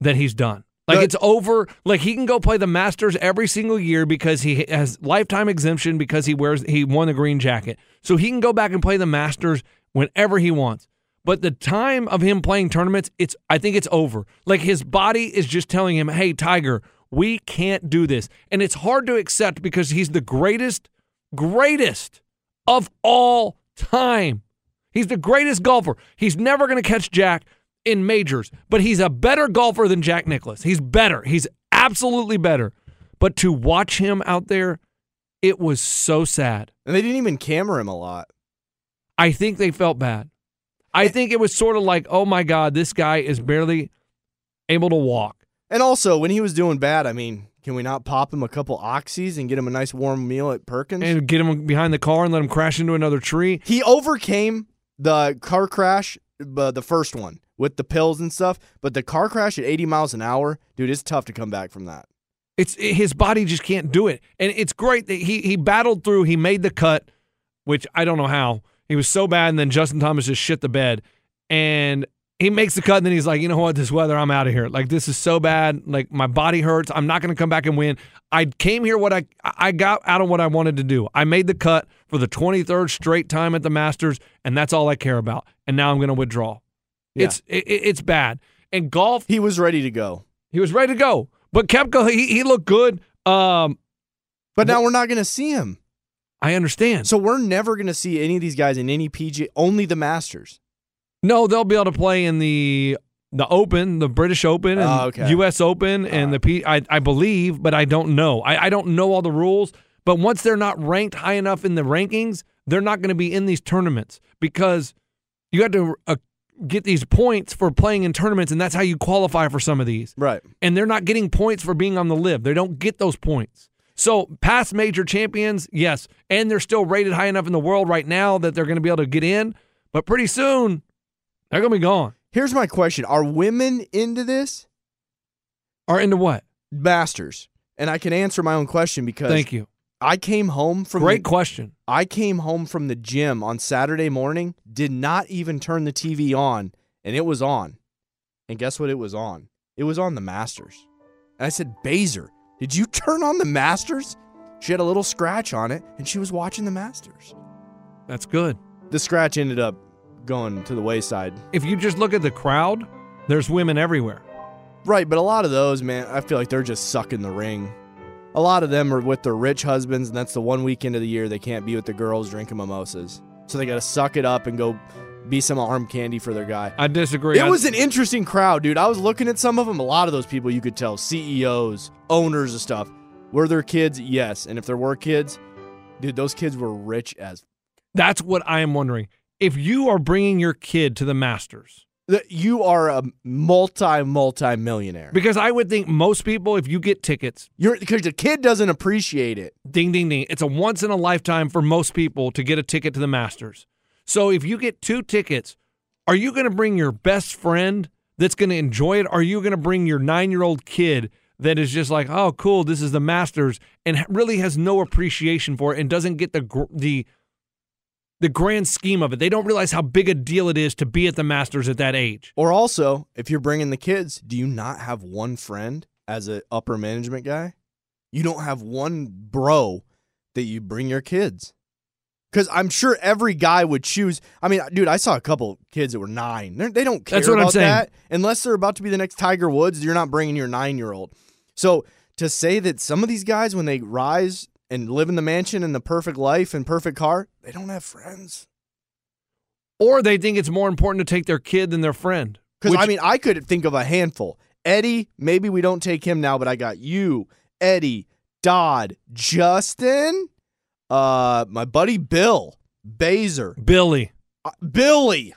that he's done. Like But- it's over. Like he can go play the Masters every single year because he has lifetime exemption because he wears he won the green jacket. So he can go back and play the Masters whenever he wants. But the time of him playing tournaments, it's I think it's over. Like his body is just telling him, "Hey Tiger, we can't do this." And it's hard to accept because he's the greatest greatest of all time. He's the greatest golfer. He's never going to catch Jack in majors, but he's a better golfer than Jack Nicklaus. He's better. He's absolutely better. But to watch him out there, it was so sad. And they didn't even camera him a lot. I think they felt bad. I think it was sort of like, oh my God, this guy is barely able to walk. And also, when he was doing bad, I mean, can we not pop him a couple oxys and get him a nice warm meal at Perkins? And get him behind the car and let him crash into another tree. he overcame The car crash, uh, the first one with the pills and stuff, but the car crash at 80 miles an hour, dude, it's tough to come back from that. It's his body just can't do it, and it's great that he he battled through. He made the cut, which I don't know how he was so bad, and then Justin Thomas just shit the bed, and he makes the cut, and then he's like, you know what, this weather, I'm out of here. Like this is so bad. Like my body hurts. I'm not going to come back and win. I came here what I I got out of what I wanted to do. I made the cut for the 23rd straight time at the Masters, and that's all I care about. And now I'm going to withdraw. Yeah. It's it, it's bad. And golf, He was ready to go. he was ready to go, but Koepka, he he looked good. Um, But now we're not going to see him. I understand. So we're never going to see any of these guys in any PG, only the Masters. No, they'll be able to play in the the Open, the British Open, and Oh, okay. U.S. Open, and the P. I, I believe, but I don't know. I, I don't know all the rules. But once they're not ranked high enough in the rankings, they're not going to be in these tournaments because you have to uh, get these points for playing in tournaments, and that's how you qualify for some of these. Right. And they're not getting points for being on the LIV. They don't get those points. So past major champions, yes, and they're still rated high enough in the world right now that they're going to be able to get in. But pretty soon, they're going to be gone. Here's my question Are women into this? Are into what? Masters. And I can answer my own question because Thank you. I came home from Great the, question. I came home from the gym on Saturday morning, did not even turn the TV on, and it was on. And guess what it was on? It was on the Masters. And I said, Baser, did you turn on the Masters? She had a little scratch on it, and she was watching the Masters. That's good. The scratch ended up going to the wayside. If you just look at the crowd, there's women everywhere. Right, but a lot of those, man, I feel like they're just sucking the ring. A lot of them are with their rich husbands, and that's the one weekend of the year they can't be with the girls drinking mimosas. So they got to suck it up and go be some arm candy for their guy. I disagree. It I- was an interesting crowd, dude. I was looking at some of them. A lot of those people you could tell CEOs, owners of stuff. Were there kids? Yes. And if there were kids, dude, those kids were rich as. That's what I am wondering. If you are bringing your kid to the Masters, that You are a multi, multi millionaire. because I would think most people, if you get tickets, You're because the kid doesn't appreciate it. ding, ding, ding, it's a once in a lifetime for most people to get a ticket to the Masters. So if you get two tickets, are you going to bring your best friend that's going to enjoy it? Are you going to bring your nine year old kid that is just like, oh, cool, this is the Masters, and really has no appreciation for it and doesn't get the the the grand scheme of it? They don't realize how big a deal it is to be at the Masters at that age. Or also, if you're bringing the kids, do you not have one friend as an upper management guy? You don't have one bro that you bring your kids. Because I'm sure every guy would choose. I mean, dude, I saw a couple kids that were 9 They're, they don't care That's what I'm about saying. that unless they're about to be the next Tiger Woods. You're not bringing your nine year old. So to say that some of these guys, when they rise and live in the mansion and the perfect life and perfect car, they don't have friends. Or they think it's more important to take their kid than their friend. Because which- I mean, I could think of a handful. Eddie, maybe we don't take him now, but I got you, Eddie, Dodd, Justin, uh, my buddy Bill, Baser, Billy, uh, Billy,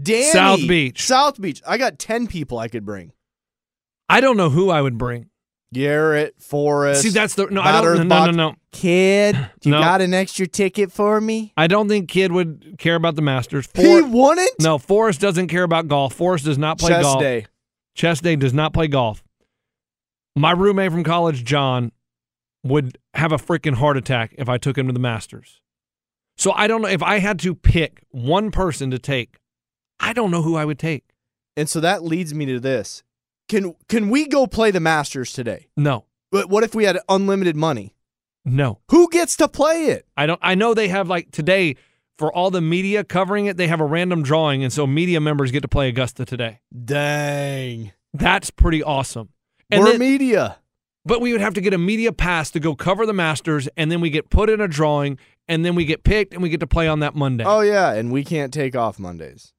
Danny, South Beach. South Beach. I got ten people I could bring. I don't know who I would bring. Garrett, Forrest. See, that's the no. I don't. No, no, no, no. Kid, you No. got an extra ticket for me? I don't think Kid would care about the Masters. He For- wouldn't. no, Forrest doesn't care about golf. Forrest does not play Chest golf. day. Chest day does not play golf. My roommate from college, John, would have a freaking heart attack if I took him to the Masters. So I don't know if I had to pick one person to take. I don't know who I would take. And so that leads me to this: Can can we go play the Masters today? No, But what if we had unlimited money? no. Who gets to play it? I don't. I know they have like today for all the media covering it. They have a random drawing, and so media members get to play Augusta today. Dang. That's pretty awesome. And More then- media. But we would have to get a media pass to go cover the Masters, and then we get put in a drawing, and then we get picked, and we get to play on that Monday. Oh yeah, and we can't take off Mondays.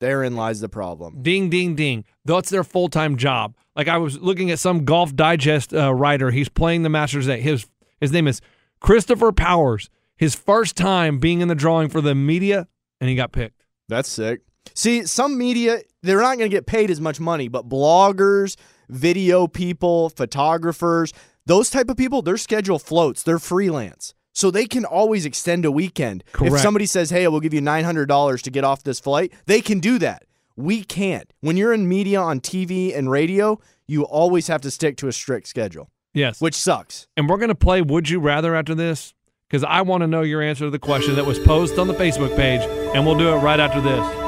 Therein lies the problem. Ding, ding, ding. That's their full time job. Like I was looking at some Golf Digest uh, writer. He's playing the Masters. Today. His his name is Christopher Powers. His first time being in the drawing for the media, and he got picked. That's sick. See, some media they're not going to get paid as much money, but bloggers, video people, photographers, those type of people, their schedule floats. They're freelance. So they can always extend a weekend. If somebody says, hey, we'll give you $900 to get off this flight, they can do that. We can't. When you're in media on TV and radio, you always have to stick to a strict schedule, Yes. which sucks. And we're going to play Would You Rather after this because I want to know your answer to the question that was posted on the Facebook page, and we'll do it right after this.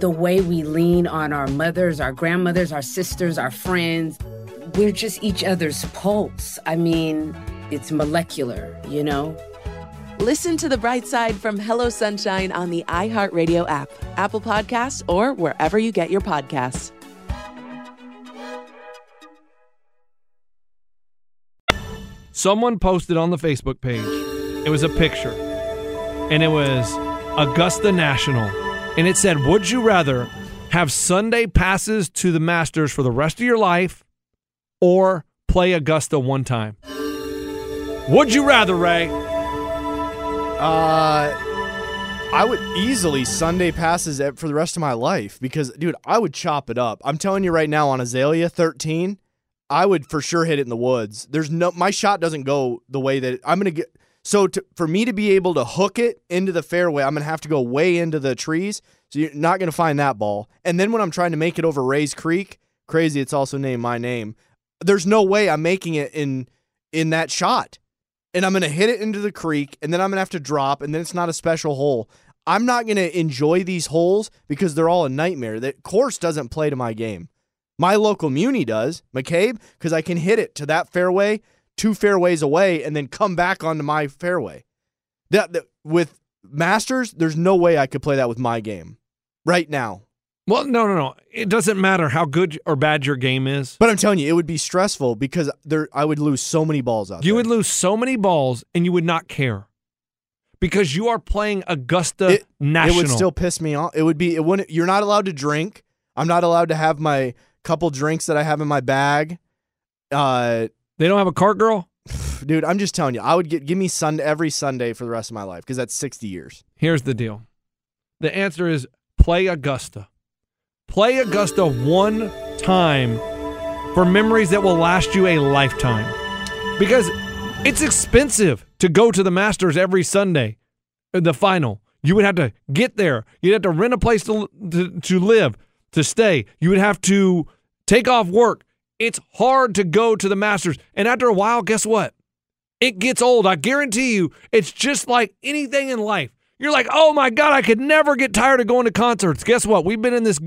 the way we lean on our mothers, our grandmothers, our sisters, our friends. We're just each other's pulse. I mean, it's molecular, you know? Listen to The Bright Side from Hello Sunshine on the iHeartRadio app, Apple Podcasts, or wherever you get your podcasts. Someone posted on the Facebook page. It was a picture, and it was Augusta National, and it said, "Would you rather have Sunday passes to the Masters for the rest of your life, or play Augusta one time?" Would you rather, Ray? Uh, I would easily Sunday passes for the rest of my life because, dude, I would chop it up. I'm telling you right now, on Azalea 13, I would for sure hit it in the woods. There's no, my shot doesn't go the way that I'm gonna get. So to, for me to be able to hook it into the fairway, I'm gonna have to go way into the trees. So you're not gonna find that ball. And then when I'm trying to make it over Rae's Creek, crazy, it's also named my name. There's no way I'm making it in in that shot and I'm going to hit it into the creek, and then I'm going to have to drop, and then it's not a special hole. I'm not going to enjoy these holes because they're all a nightmare. That course doesn't play to my game. My local Muni does, McCabe, because I can hit it to that fairway, two fairways away, and then come back onto my fairway. That, that with Masters, there's no way I could play that with my game right now. Well, no, no, no. It doesn't matter how good or bad your game is. But I'm telling you, it would be stressful because there I would lose so many balls out You there. would lose so many balls, and you would not care because you are playing Augusta National. It would still piss me off. It would be. It wouldn't. You're not allowed to drink. I'm not allowed to have my couple drinks that I have in my bag. Uh, they don't have a cart girl, dude. I'm just telling you. I would get give me Sunday every Sunday for the rest of my life because that's 60 years. Here's the deal. The answer is play Augusta. Play Augusta one time for memories that will last you a lifetime. Because it's expensive to go to the Masters every Sunday, uh, the final. You would have to get there. You'd have to rent a place to, to, to live, to stay. You would have to take off work. It's hard to go to the Masters. And after a while, guess what? It gets old. I guarantee you, it's just like anything in life. You're like, oh my God, I could never get tired of going to concerts. Guess what? We've been in this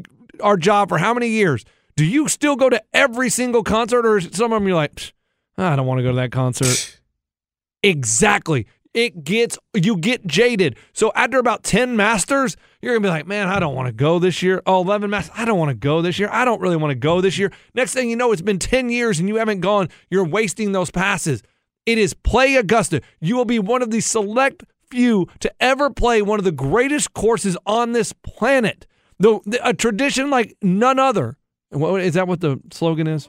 our job for how many years? Do you still go to every single concert, or some of them you're like, ah, I don't want to go to that concert? exactly. It gets you get jaded. So after about 10 masters, you're gonna be like, man, I don't want to go this year. Oh, 11 masters, I don't want to go this year. I don't really want to go this year. Next thing you know, it's been 10 years and you haven't gone. You're wasting those passes. It is Play Augusta. You will be one of the select few to ever play one of the greatest courses on this planet. The, a tradition like none other. What, is that what the slogan is?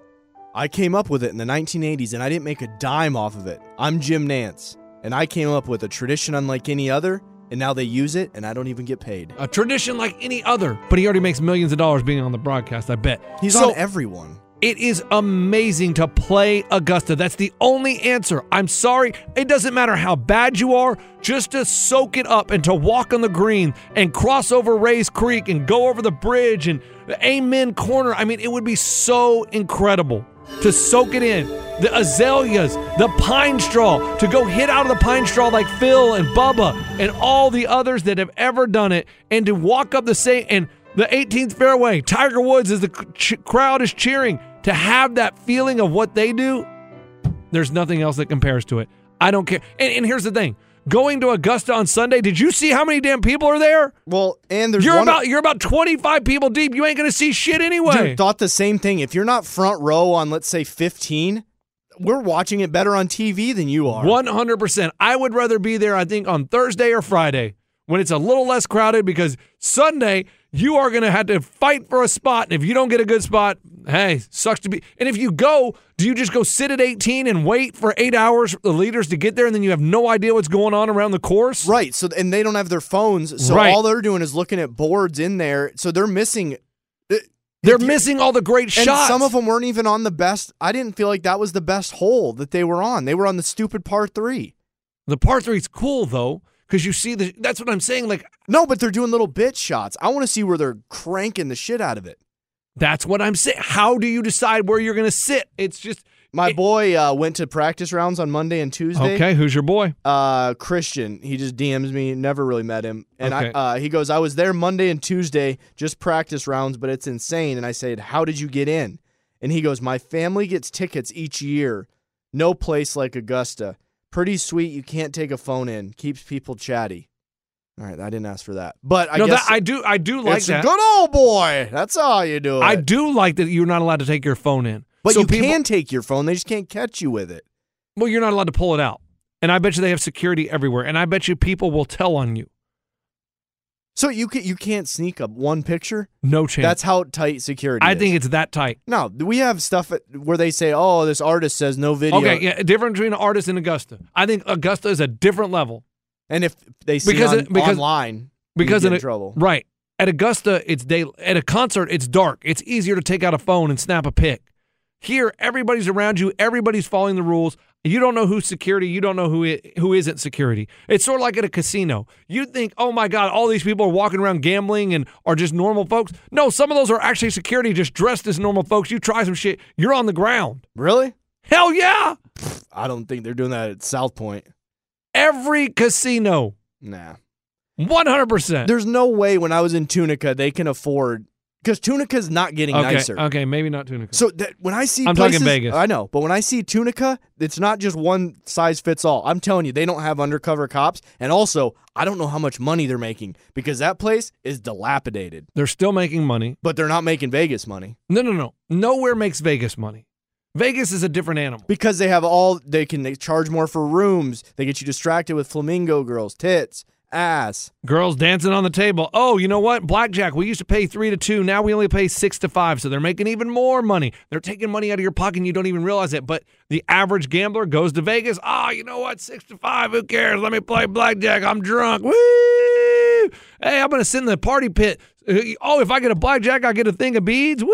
I came up with it in the 1980s and I didn't make a dime off of it. I'm Jim Nantz and I came up with a tradition unlike any other and now they use it and I don't even get paid. A tradition like any other, but he already makes millions of dollars being on the broadcast, I bet. He's So- on everyone. It is amazing to play Augusta. That's the only answer. I'm sorry. It doesn't matter how bad you are, just to soak it up and to walk on the green and cross over Rae's Creek and go over the bridge and Amen Corner. I mean, it would be so incredible to soak it in. The azaleas, the pine straw, to go hit out of the pine straw like Phil and Bubba and all the others that have ever done it, and to walk up the same and the 18th fairway, Tiger Woods as the ch- crowd is cheering. To have that feeling of what they do, there's nothing else that compares to it. I don't care. And, and here's the thing: going to Augusta on Sunday, did you see how many damn people are there? Well, and there's You're about you're about 25 people deep. You ain't gonna see shit anyway. Dude, thought the same thing. If you're not front row on, let's say, 15, we're watching it better on TV than you are. 100%. I would rather be there, I think, on Thursday or Friday when it's a little less crowded because Sunday, you are going to have to fight for a spot. And if you don't get a good spot, hey, sucks to be. And if you go, do you just go sit at 18 and wait for eight hours for the leaders to get there and then you have no idea what's going on around the course? Right. So and they don't have their phones, so Right. all they're doing is looking at boards in there. So they're missing. Uh, they're missing all the great and shots. some of them weren't even on the best. I didn't feel like that was the best hole that they were on. They were on the stupid par three. The par three's cool though because you see the. That's what I'm saying. Like No, but they're doing little bit shots. I want to see where they're cranking the shit out of it. That's what I'm saying. How do you decide where you're going to sit? It's just My boy uh, went to practice rounds on Monday and Tuesday. okay. Who's your boy? uh Christian. He just DMs me. Never really met him, and Okay. I uh, he goes, I was there Monday and Tuesday, just practice rounds, but it's insane. And I said, How did you get in? And he goes, My family gets tickets each year. No place like Augusta. Pretty sweet. You can't take a phone in. Keeps people chatty. All right, I didn't ask for that, but I no, guess that, I do. I do like it's that. a good old boy. That's how you do it. I do like that you're not allowed to take your phone in. but So you people- can take your phone. They just can't catch you with it. Well, you're not allowed to pull it out. And I bet you they have security everywhere. And I bet you people will tell on you. So you can you can't sneak up one picture. No chance. That's how tight security. I is. think it's that tight. No, we have stuff where they say, "Oh, this artist says no video." Okay, yeah, different between an artist and Augusta. I think Augusta is a different level And if they see Because on, it- because- online, because in a- trouble. Right. At Augusta, it's day. At a concert, it's dark. It's easier to take out a phone and snap a pic. Here, everybody's around you. Everybody's following the rules. You don't know who's security. You don't know who i- who isn't security. It's sort of like at a casino. You think, oh my God, all these people are walking around gambling and are just normal folks. No, some of those are actually security, just dressed as normal folks. You try some shit, you're on the ground. Really? Hell yeah! I don't think they're doing that at South Point. Every casino, Nah. one hundred percent. There's no way when I was in Tunica they can afford because Tunica's not getting Okay, nicer. okay, maybe not Tunica. So that when I see I'm talking Vegas. I know, but when I see Tunica, it's not just one size fits all. I'm telling you, they don't have undercover cops, and also I don't know how much money they're making because that place is dilapidated. They're still making money. But they're not making Vegas money No, no, no. Nowhere makes Vegas money. Vegas is a different animal. because they have all. They can they charge more for rooms. They get you distracted with flamingo girls, tits, ass. Girls dancing on the table. Oh, you know what? Blackjack. We used to pay three to two. Now we only pay six to five. So they're making even more money. They're taking money out of your pocket and you don't even realize it. But the average gambler goes to Vegas. Ah, you know what? Six to five. Who cares? Let me play blackjack. I'm drunk. Woo! Hey, I'm going to sit in the party pit. Uh, Oh, if I get a blackjack, I get a thing of beads. Woo!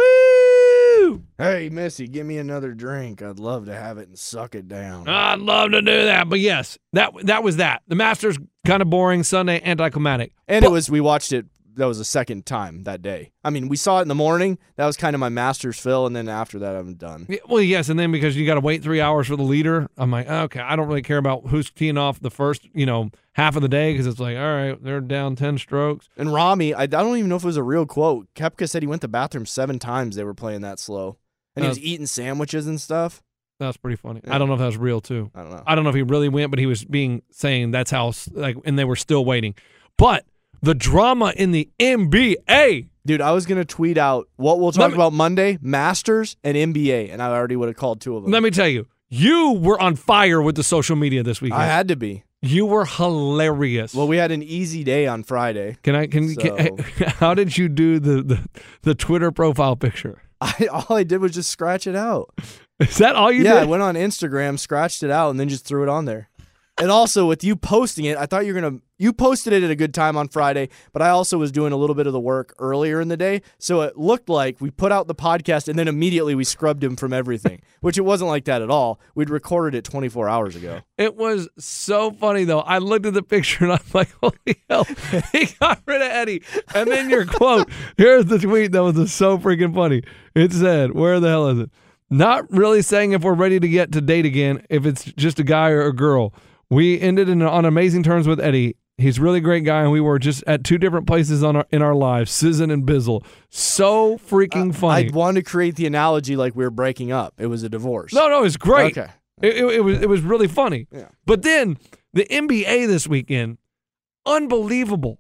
Hey, Missy, give me another drink. I'd love to have it and suck it down. I'd love to do that, but yes, that that was that. The Masters kind of boring. Sunday anticlimactic. And it was we watched it. That was the second time that day. I mean, we saw it in the morning. That was kind of my Masters fill, and then after that, I'm done. Yeah, well, yes, and then because you got to wait three hours for the leader, I'm like, okay, I don't really care about who's teeing off the first, you know, half of the day because it's like, all right, they're down ten strokes. And Rami, I, I don't even know if it was a real quote. Koepka said he went to the bathroom seven times. They were playing that slow, and he was eating sandwiches and stuff. That's pretty funny. I don't know if that was real too. I don't know. I don't know if he really went, but he was being saying that's how like, and they were still waiting. But the drama in the NBA, Dude, I was gonna tweet out what we'll talk me- about Monday: Masters and NBA, and I already would have called two of them. let me tell you, you were on fire with the social media this weekend. I had to be. you were hilarious. Well, we had an easy day on Friday. Can I? Can, can how did you do the, the the Twitter profile picture? I all I did was just scratch it out. Is that all you yeah, did? Yeah, I went on Instagram, scratched it out, and then just threw it on there. And also with you posting it, I thought you were gonna you posted it at a good time on Friday, but I also was doing a little bit of the work earlier in the day, so it looked like we put out the podcast and then immediately we scrubbed him from everything, which it wasn't like that at all. We'd recorded it 24 hours ago. It was so funny though. I looked at the picture and I'm like, holy hell, he got rid of Eddie. And then your quote. Here's the tweet that was so freaking funny. It said, "Where the hell is it?" Not really saying if we're ready to get to date again, if it's just a guy or a girl. We ended in, on amazing terms with Eddie. He's a really great guy, and we were just at two different places on our, in our lives, Sizzin and Bizzle. So freaking funny. I wanted to create the analogy like we were breaking up. It was a divorce. No, no, it's great. Okay. It, it, it was it was really funny. Yeah. But then the NBA this weekend, unbelievable.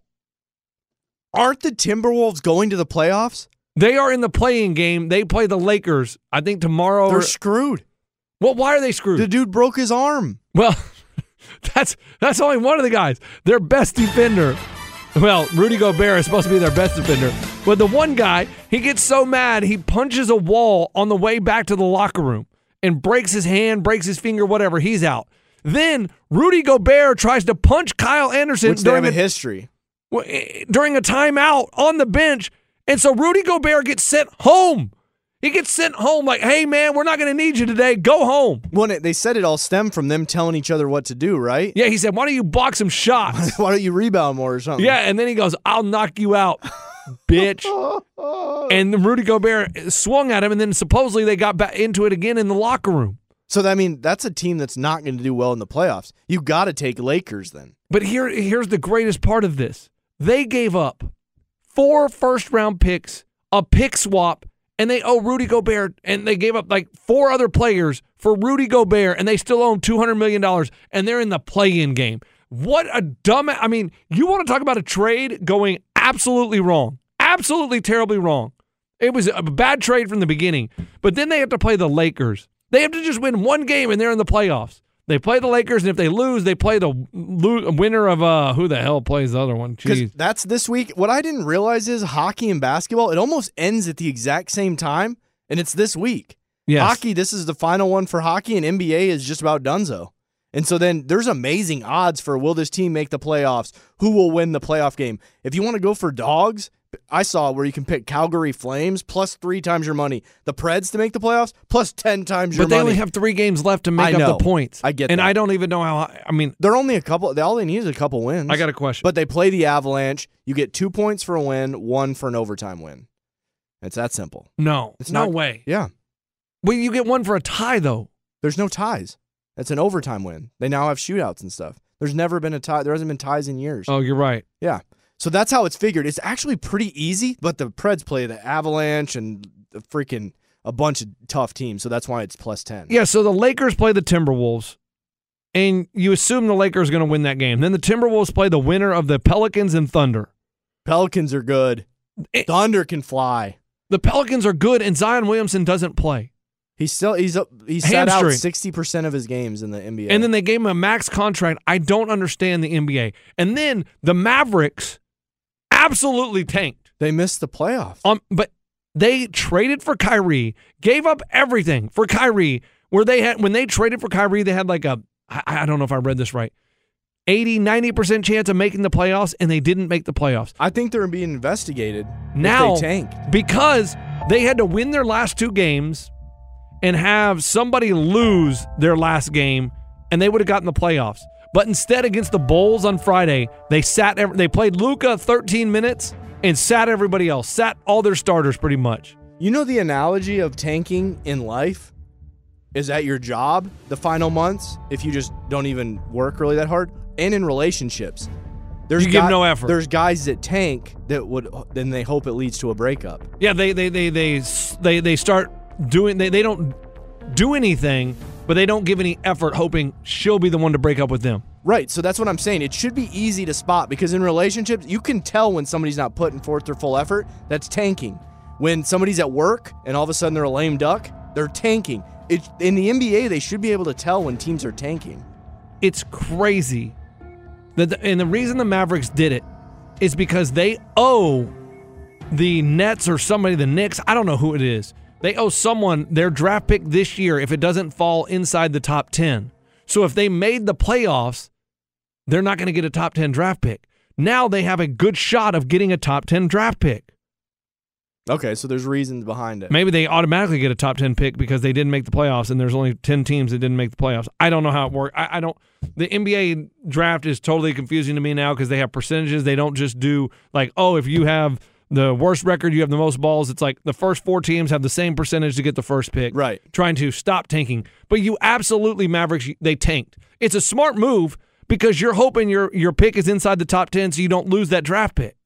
Aren't the Timberwolves going to the playoffs? They are in the playing game. They play the Lakers. I think tomorrow. They're screwed. well, why are they screwed? The dude broke his arm. well, that's that's only one of the guys. Their best defender. Well, Rudy Gobert is supposed to be their best defender. But the one guy, he gets so mad, he punches a wall on the way back to the locker room and breaks his hand, breaks his finger, whatever. He's out. Then Rudy Gobert tries to punch Kyle Anderson Which during a history. eh, during a timeout on the bench. And so Rudy Gobert gets sent home. He gets sent home like, hey, man, we're not going to need you today. Go home. Well, they said it all stemmed from them telling each other what to do, right? Yeah, he said, why don't you block some shots? Why don't you rebound more or something? yeah, and then he goes, I'll knock you out, bitch. and Rudy Gobert swung at him, and then supposedly they got back into it again in the locker room. So I mean, that's a team that's not going to do well in the playoffs. You got to take Lakers then. But here, here's the greatest part of this. They gave up four first round picks, a pick swap, and they owe Rudy Gobert, and they gave up like four other players for Rudy Gobert, and they still own $200 million, and they're in the play in game. What a dumb. I mean, you want to talk about a trade going absolutely wrong, absolutely terribly wrong. It was a bad trade from the beginning, but then they have to play the Lakers. They have to just win one game, and they're in the playoffs. They play the Lakers, and if they lose, they play the lo- winner of uh who the hell plays the other one? Because that's this week. What I didn't realize is hockey and basketball, it almost ends at the exact same time, and it's this week. Yes. Hockey, this is the final one for hockey, and NBA is just about donezo. And so then there's amazing odds for will this team make the playoffs? Who will win the playoff game? If you want to go for dogs, I saw where you can pick Calgary Flames plus three times your money. The Preds to make the playoffs plus ten times your money. But they money. only have three games left to make up the points. I get and that. I don't even know how. I mean, They're only a couple. All they need is a couple wins. I got a question. But they play the Avalanche. You get two points for a win, one for an overtime win. It's that simple. no, It's no not- way. Yeah. Well, you get one for a tie though. There's no ties. It's an overtime win. They now have shootouts and stuff. There's never been a tie. There hasn't been ties in years. Oh, you're right. Yeah. So that's how it's figured. It's actually pretty easy, but the Preds play the Avalanche and the freaking a bunch of tough teams. So that's why it's plus 10. Yeah. So the Lakers play the Timberwolves, and you assume the Lakers are going to win that game. Then the Timberwolves play the winner of the Pelicans and Thunder. Pelicans are good. It- Thunder can fly. The Pelicans are good, and Zion Williamson doesn't play. He's still he's up he's sat out 60% of his games in the NBA. And then they gave him a max contract. I don't understand the NBA. And then the Mavericks absolutely tanked. they missed the playoffs. Um, but they traded for Kyrie, gave up everything for Kyrie. Where they had when they traded for Kyrie, they had like a I, I don't know if I read this right. 80, 90% chance of making the playoffs, and they didn't make the playoffs. I think they're being investigated. Now, they tank. because They had to win their last two games and have somebody lose their last game, and they would have gotten the playoffs. But instead, against the Bulls on Friday, they sat. They played Luka 13 minutes and sat everybody else, sat all their starters pretty much. You know the analogy of tanking in life is at your job the final months if you just don't even work really that hard, and in relationships. There's You give guy- no effort. There's guys that tank that would then they hope it leads to a breakup. Yeah, they they they they they they start doing. They they don't do anything, but they don't give any effort, hoping she'll be the one to break up with them. Right. So that's what I'm saying. It should be easy to spot because in relationships, you can tell when somebody's not putting forth their full effort. That's tanking. When somebody's at work and all of a sudden they're a lame duck, they're tanking. It, in the NBA, they should be able to tell when teams are tanking. It's crazy. That the, and the reason the Mavericks did it is because they owe the Nets or somebody, the Knicks, I don't know who it is. They owe someone their draft pick this year if it doesn't fall inside the top 10. So if they made the playoffs, they're not going to get a top 10 draft pick. Now they have a good shot of getting a top 10 draft pick. Okay, so there's reasons behind it. Maybe they automatically get a top 10 pick because they didn't make the playoffs and there's only 10 teams that didn't make the playoffs. I don't know how it works. I, I don't. The NBA draft is totally confusing to me now because they have percentages. They don't just do like, oh, if you have the worst record, you have the most balls. It's like the first four teams have the same percentage to get the first pick. Right. Trying to stop tanking. But you absolutely, Mavericks, they tanked. It's a smart move because you're hoping your, your pick is inside the top 10 so you don't lose that draft pick.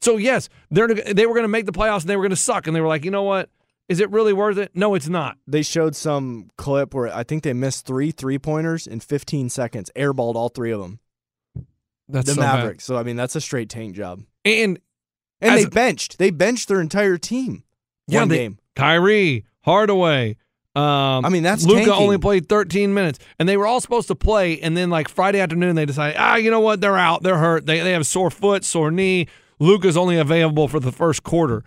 So yes, they're they were going to make the playoffs and they were going to suck, and they were like, you know what? Is it really worth it? No, it's not. They showed some clip where I think they missed three three pointers in 15 seconds, airballed all three of them. That's the so bad. Mavericks. So I mean, that's a straight tank job. And And as they benched. They benched their entire team. yeah, one they, game. Kyrie, Hardaway. Um, I mean, that's Luka only played 13 minutes, and they were all supposed to play. And then, like Friday afternoon, they decided, ah, you know what? They're out. They're hurt. They they have sore foot, sore knee. Luka's only available for the first quarter.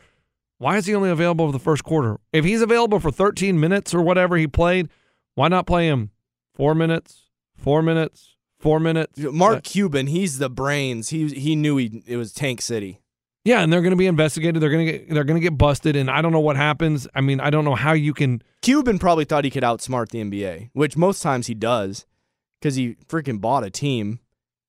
Why is he only available for the first quarter? If he's available for 13 minutes or whatever he played, why not play him four minutes, four minutes, four minutes? Mark Cuban, he's the brains. He he knew he it was Tank City. Yeah, and they're going to be investigated. They're going to get they're going to get busted, and I don't know what happens. I mean, I don't know how you can. Cuban probably thought he could outsmart the NBA, which most times he does, because he freaking bought a team.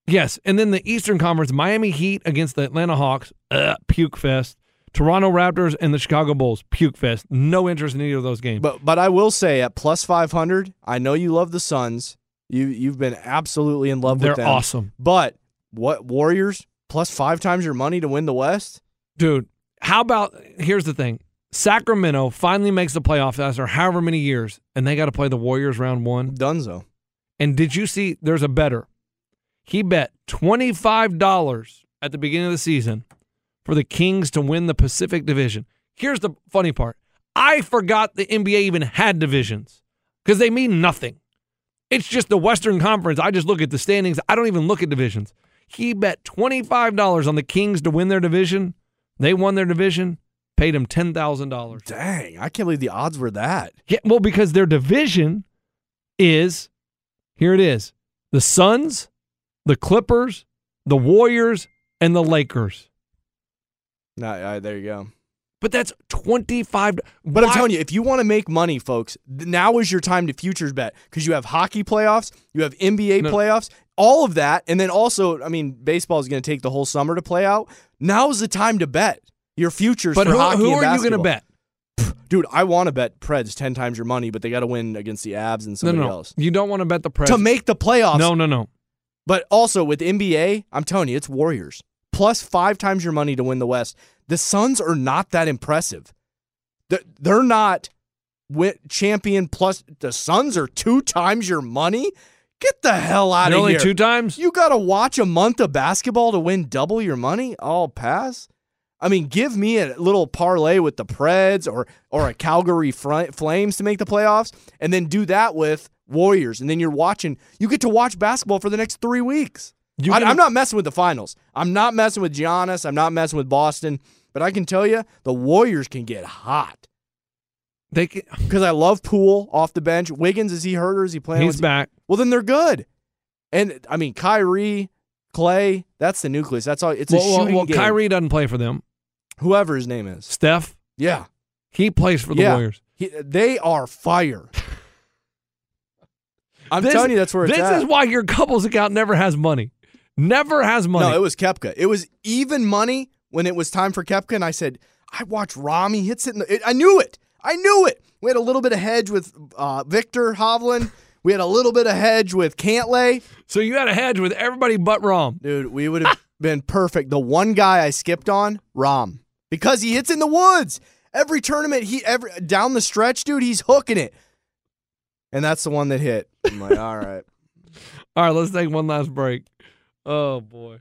Yes, and then the Eastern Conference: Miami Heat against the Atlanta Hawks, uh, puke fest. Toronto Raptors and the Chicago Bulls, puke fest. No interest in either of those games. But but I will say at plus five hundred, I know you love the Suns. You you've been absolutely in love They're with them. They're awesome. But what Warriors plus five times your money to win the West? Dude, how about here's the thing. Sacramento finally makes the playoffs after however many years, and they got to play the Warriors round one. Dunzo. And did you see there's a better? He bet $25 at the beginning of the season for the Kings to win the Pacific Division. Here's the funny part I forgot the NBA even had divisions because they mean nothing. It's just the Western Conference. I just look at the standings. I don't even look at divisions. He bet $25 on the Kings to win their division. They won their division, paid him $10,000. Dang, I can't believe the odds were that. Yeah, well, because their division is here it is the Suns, the Clippers, the Warriors, and the Lakers. Nah, uh, there you go. But that's 25. But I'm telling you, if you want to make money, folks, now is your time to futures bet because you have hockey playoffs, you have NBA No. playoffs, all of that, and then also, I mean, baseball is going to take the whole summer to play out. Now is the time to bet your futures But for who, hockey who are you going to bet? Dude, I want to bet Preds ten times your money, but they got to win against the Abs and No, somebody no, no. else You don't want to bet the Preds. to make the playoffs. No, no, no. But also with NBA, I'm telling you, it's Warriors plus five times your money to win the West. The Suns are not that impressive. They're, not champion plus. The Suns are two times your money. Get the hell out They're of only here. two times? You got to watch a month of basketball to win double your money. I'll pass. I mean, give me a little parlay with the Preds or or a Calgary Flames to make the playoffs, and then do that with Warriors, and then you're watching. You get to watch basketball for the next three weeks. I, I'm not messing with the finals. I'm not messing with Giannis. I'm not messing with Boston. But I can tell you, the Warriors can get hot. They can, Because I love Poole off the bench. Wiggins is he hurt or is he playing? he's What's- back. Well, then they're good. And I mean, Kyrie, Klay, that's the nucleus. That's all. It's a well, well, shooting well, game. Kyrie doesn't play for them. whoever his name is. Steph, Yeah, He plays for the Yeah. Warriors. He- they are fire. I'm This- telling you, that's where it's This at. is why your couples account never has money. Never has money. No, it was Koepka. It was even money when it was time for Koepka, and I said, I watched Rami hits it. In the, it I knew it. I knew it. We had a little bit of hedge with uh, Viktor Hovland. We had a little bit of hedge with Cantlay. So you had a hedge with everybody but Rahm. Dude, we would have been perfect. The one guy I skipped on, Rahm, because he hits in the woods. Every tournament, he every down the stretch, dude, he's hooking it. And that's the one that hit. I'm like, all right. All right, let's take one last break. Oh boy.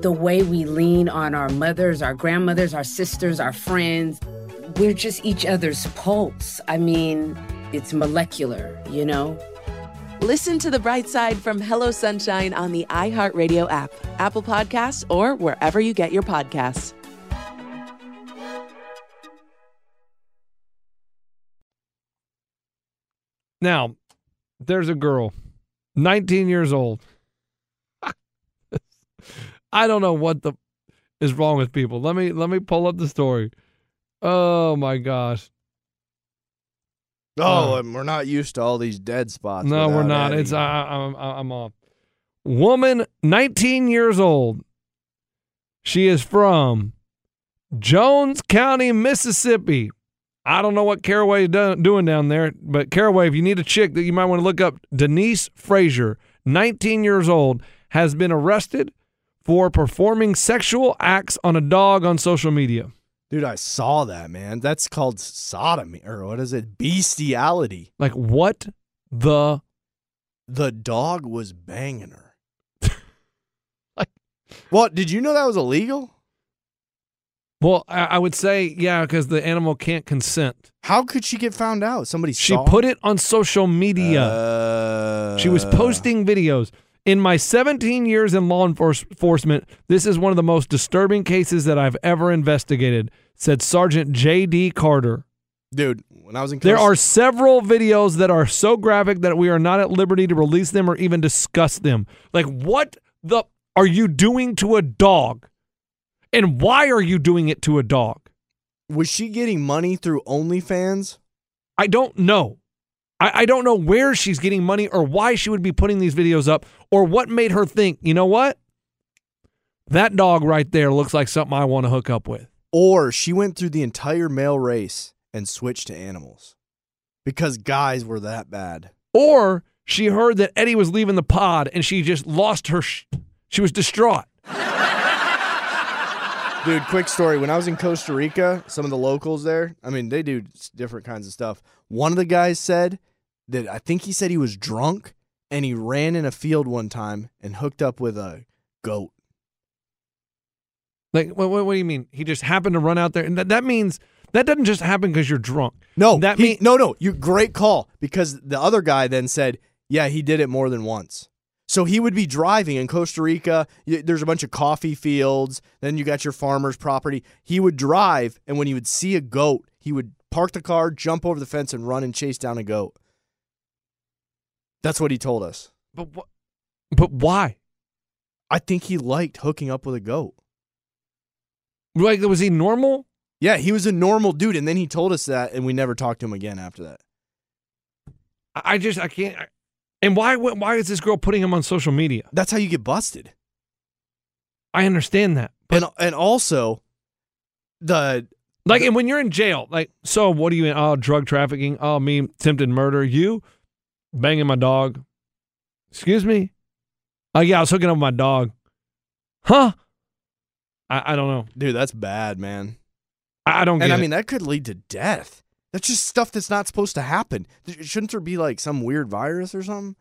the way we lean on our mothers, our grandmothers, our sisters, our friends. We're just each other's pulse. I mean, it's molecular, you know? Listen to The Bright Side from Hello Sunshine on the iHeartRadio app, Apple Podcasts, or wherever you get your podcasts. Now, there's a girl, 19 years old. I don't know what the is wrong with people. Let me let me pull up the story. Oh my gosh. Oh, Uh, and we're not used to all these dead spots. No, we're not. Eddie. It's I, I, I'm I'm off. Woman, 19 years old. She is from Jones County, Mississippi. I don't know what Caraway is doing down there, but Caraway, if you need a chick that you might want to look up, Denise Frazier, 19 years old, has been arrested for performing sexual acts on a dog on social media. Dude, I saw that, man. That's called sodomy, or what is it? Bestiality. Like what the The dog was banging her. Like What? Did you know that was illegal? Well, I, I would say yeah, because the animal can't consent. How could she get found out? Somebody She saw. put it on social media. Uh, She was posting videos. In my 17 years in law enforcement, this is one of the most disturbing cases that I've ever investigated, said Sergeant J.D. Carter. Dude, when I was in There are several videos that are so graphic that we are not at liberty to release them or even discuss them. Like, what the are you doing to a dog? And why are you doing it to a dog? Was she getting money through OnlyFans? I don't know. I, I don't know where she's getting money or why she would be putting these videos up or what made her think, you know what? That dog right there looks like something I want to hook up with. Or she went through the entire male race and switched to animals because guys were that bad. Or she heard that Eddie was leaving the pod and she just lost her. Sh- she was distraught. Dude, quick story. When I was in Costa Rica, some of the locals there, I mean, they do different kinds of stuff. One of the guys said that I think he said he was drunk and he ran in a field one time and hooked up with a goat. Like, what, what, what do you mean? He just happened to run out there, and that, that means that doesn't just happen because you're drunk. No, that he- mean no, no. You great call because the other guy then said, yeah, he did it more than once. So he would be driving in Costa Rica. There's a bunch of coffee fields. Then you got your farmer's property. He would drive, and when he would see a goat, he would park the car, jump over the fence, and run and chase down a goat. That's what he told us. But what? But why? I think he liked hooking up with a goat. Like, was he normal? Yeah, he was a normal dude, and then he told us that, and we never talked to him again after that. I I just I can't. I- and why why is this girl putting him on social media? That's how you get busted. I understand that. and and also the Like, and when you're in jail, like, so what are you in? Oh, drug trafficking. Oh, me attempted murder. You banging my dog. Excuse me. Oh yeah, I was hooking up with my dog. Huh? I, I don't know. dude, that's bad, man. I, I don't get And I it. mean, that could lead to death. That's just stuff that's not supposed to happen. Shouldn't there be like some weird virus or something?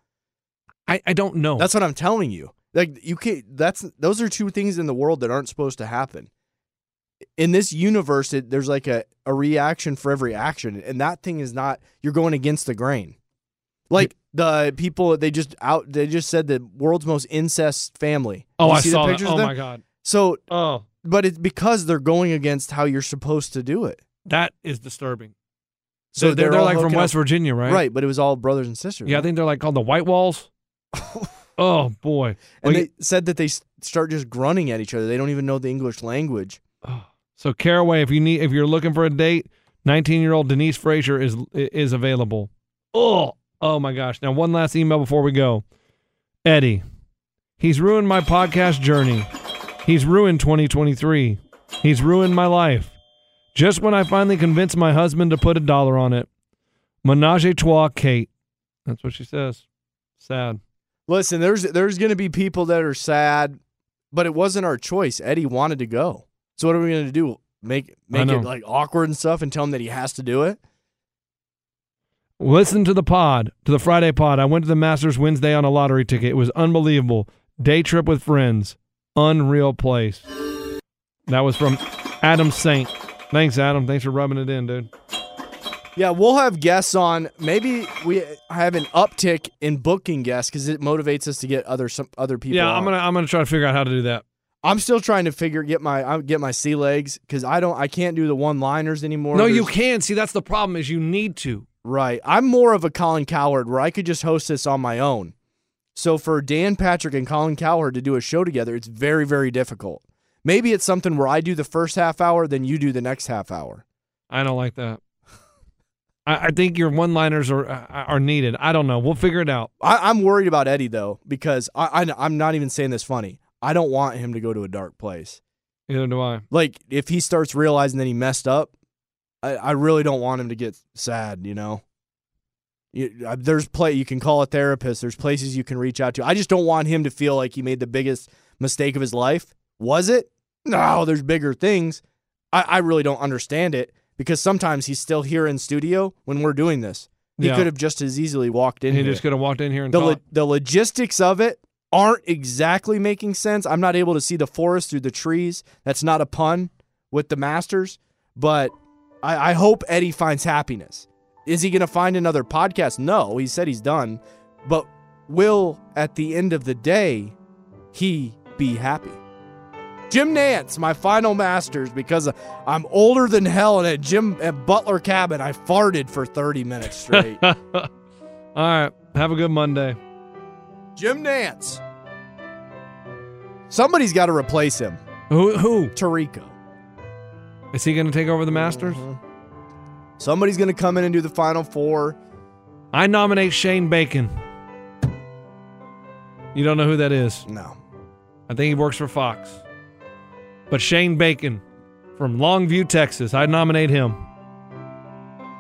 I, I don't know. That's what I'm telling you. Like you can't. That's those are two things in the world that aren't supposed to happen. In this universe, it, there's like a, a reaction for every action, and that thing is not. You're going against the grain. Like the people, they just out. They just said the world's most incest family. oh, I see the saw that. Oh my god. So, Oh, but it's because they're going against how you're supposed to do it. that is disturbing. So So they're, they're like from West up- Virginia, right? Right, but it was all brothers and sisters. Yeah, I think they're like called the White Walls. oh boy. and Well, they said that they start just grunting at each other. They don't even know the English language. Oh, so Caraway, if you need, if you're looking for a date, 19 year old Denise Frazier is is available. Oh, oh my gosh! Now one last email before we go. Eddie, he's ruined my podcast journey. He's ruined 2023. He's ruined my life. Just when I finally convinced my husband to put a dollar on it. Menage a trois, Kate. That's what she says. Sad. Listen, there's there's going to be people that are sad, but it wasn't our choice. Eddie wanted to go. So what are we going to do? Make make it like awkward and stuff and tell him that he has to do it? Listen to the pod, to the Friday pod. I went to the Masters Wednesday on a lottery ticket. It was unbelievable. Day trip with friends. Unreal place. That was from Adam Saint. Thanks, Adam. Thanks for rubbing it in, dude. Yeah, we'll have guests on. Maybe we have an uptick in booking guests because it motivates us to get other some other people. yeah, on. I'm gonna I'm gonna try to figure out how to do that. I'm still trying to figure get my I get my sea legs because I don't I can't do the one liners anymore. No, you There's- can. See, that's the problem. Is you need to. Right. I'm more of a Colin Cowherd where I could just host this on my own. So for Dan Patrick and Colin Cowherd to do a show together, it's very, very difficult. Maybe it's something where I do the first half hour, then you do the next half hour. I don't like that. I, I think your one-liners are uh, are needed. I don't know. We'll figure it out. I, I'm worried about Eddie though because I, I I'm not even saying this funny. I don't want him to go to a dark place. Neither do I. Like if he starts realizing that he messed up, I, I really don't want him to get sad. You know. You, uh, there's play you can call a therapist. There's places you can reach out to. I just don't want him to feel like he made the biggest mistake of his life. Was it? No, there's bigger things. I, I really don't understand it because sometimes he's still here in studio when we're doing this. He Yeah. could have just as easily walked in. He just could have walked in here and the lo- the logistics of it aren't exactly making sense. I'm not able to see the forest through the trees. That's not a pun with the Masters, but I, I hope Eddie finds happiness. Is he going to find another podcast? No, he said he's done, but will at the end of the day he be happy? Jim Nantz, my final Masters, because uh, I'm older than hell, and at Jim at Butler Cabin, I farted for 30 minutes straight. All right. Have a good Monday. Jim Nantz. Somebody's got to replace him. Who? Who? Tirico. Is he going to take over the Masters? Mm-hmm. Somebody's going to come in and do the final four. I nominate Shane Bacon. You don't know who that is? No. I think he works for Fox. But Shane Bacon from Longview, Texas, I nominate him.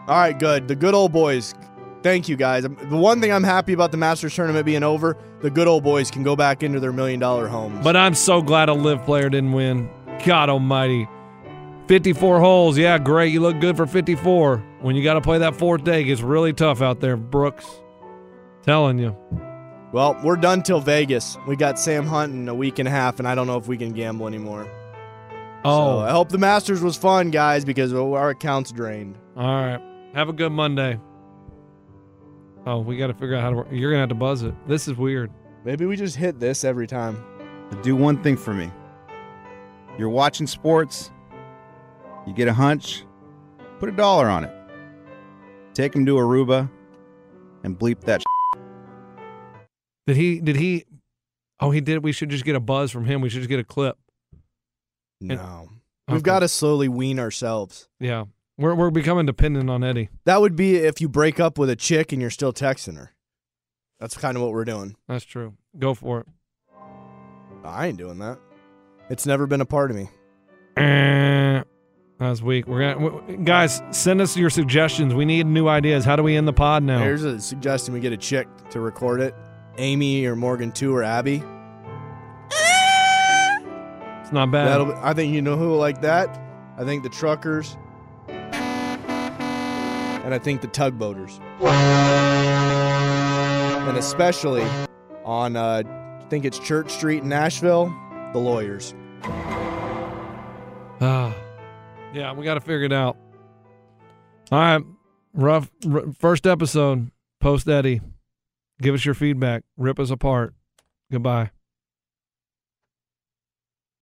All right, good. The good old boys. Thank you, guys. Um, the one thing I'm happy about the Masters tournament being over, the good old boys can go back into their million dollar homes. But I'm so glad a LIV player didn't win. God almighty. 54 holes. Yeah, great. You look good for 54. When you got to play that fourth day, it gets really tough out there, Brooks. Telling you. Well, we're done till Vegas. We got Sam Hunt in a week and a half, and I don't know if we can gamble anymore. Oh. So I hope the Masters was fun, guys, because our account's drained. All right. Have a good Monday. Oh, we got to figure out how to work. You're going to have to buzz it. This is weird. Maybe we just hit this every time. Do one thing for me. You're watching sports, you get a hunch, put a dollar on it. Take him to Aruba and bleep that. Did he, did he, oh, he did. We should just get a buzz from him. We should just get a clip. No. We've got to slowly wean ourselves. Yeah. We're, we're becoming dependent on Eddie. That would be if you break up with a chick and you're still texting her. That's kind of what we're doing. That's true. Go for it. I ain't doing that. It's never been a part of me. Eh, that was weak. We're gonna w- guys send us your suggestions. We need new ideas. How do we end the pod now? Here's a suggestion: we get a chick to record it, Amy or Morgan two or Abby. Not bad. That'll I think you know who will like that. I think the truckers, and I think the tugboaters, and especially on uh, I think it's Church Street in Nashville, the lawyers. Ah, yeah, we got to figure it out. All right, rough r- first episode. Post Eddie. Give us your feedback. Rip us apart. Goodbye.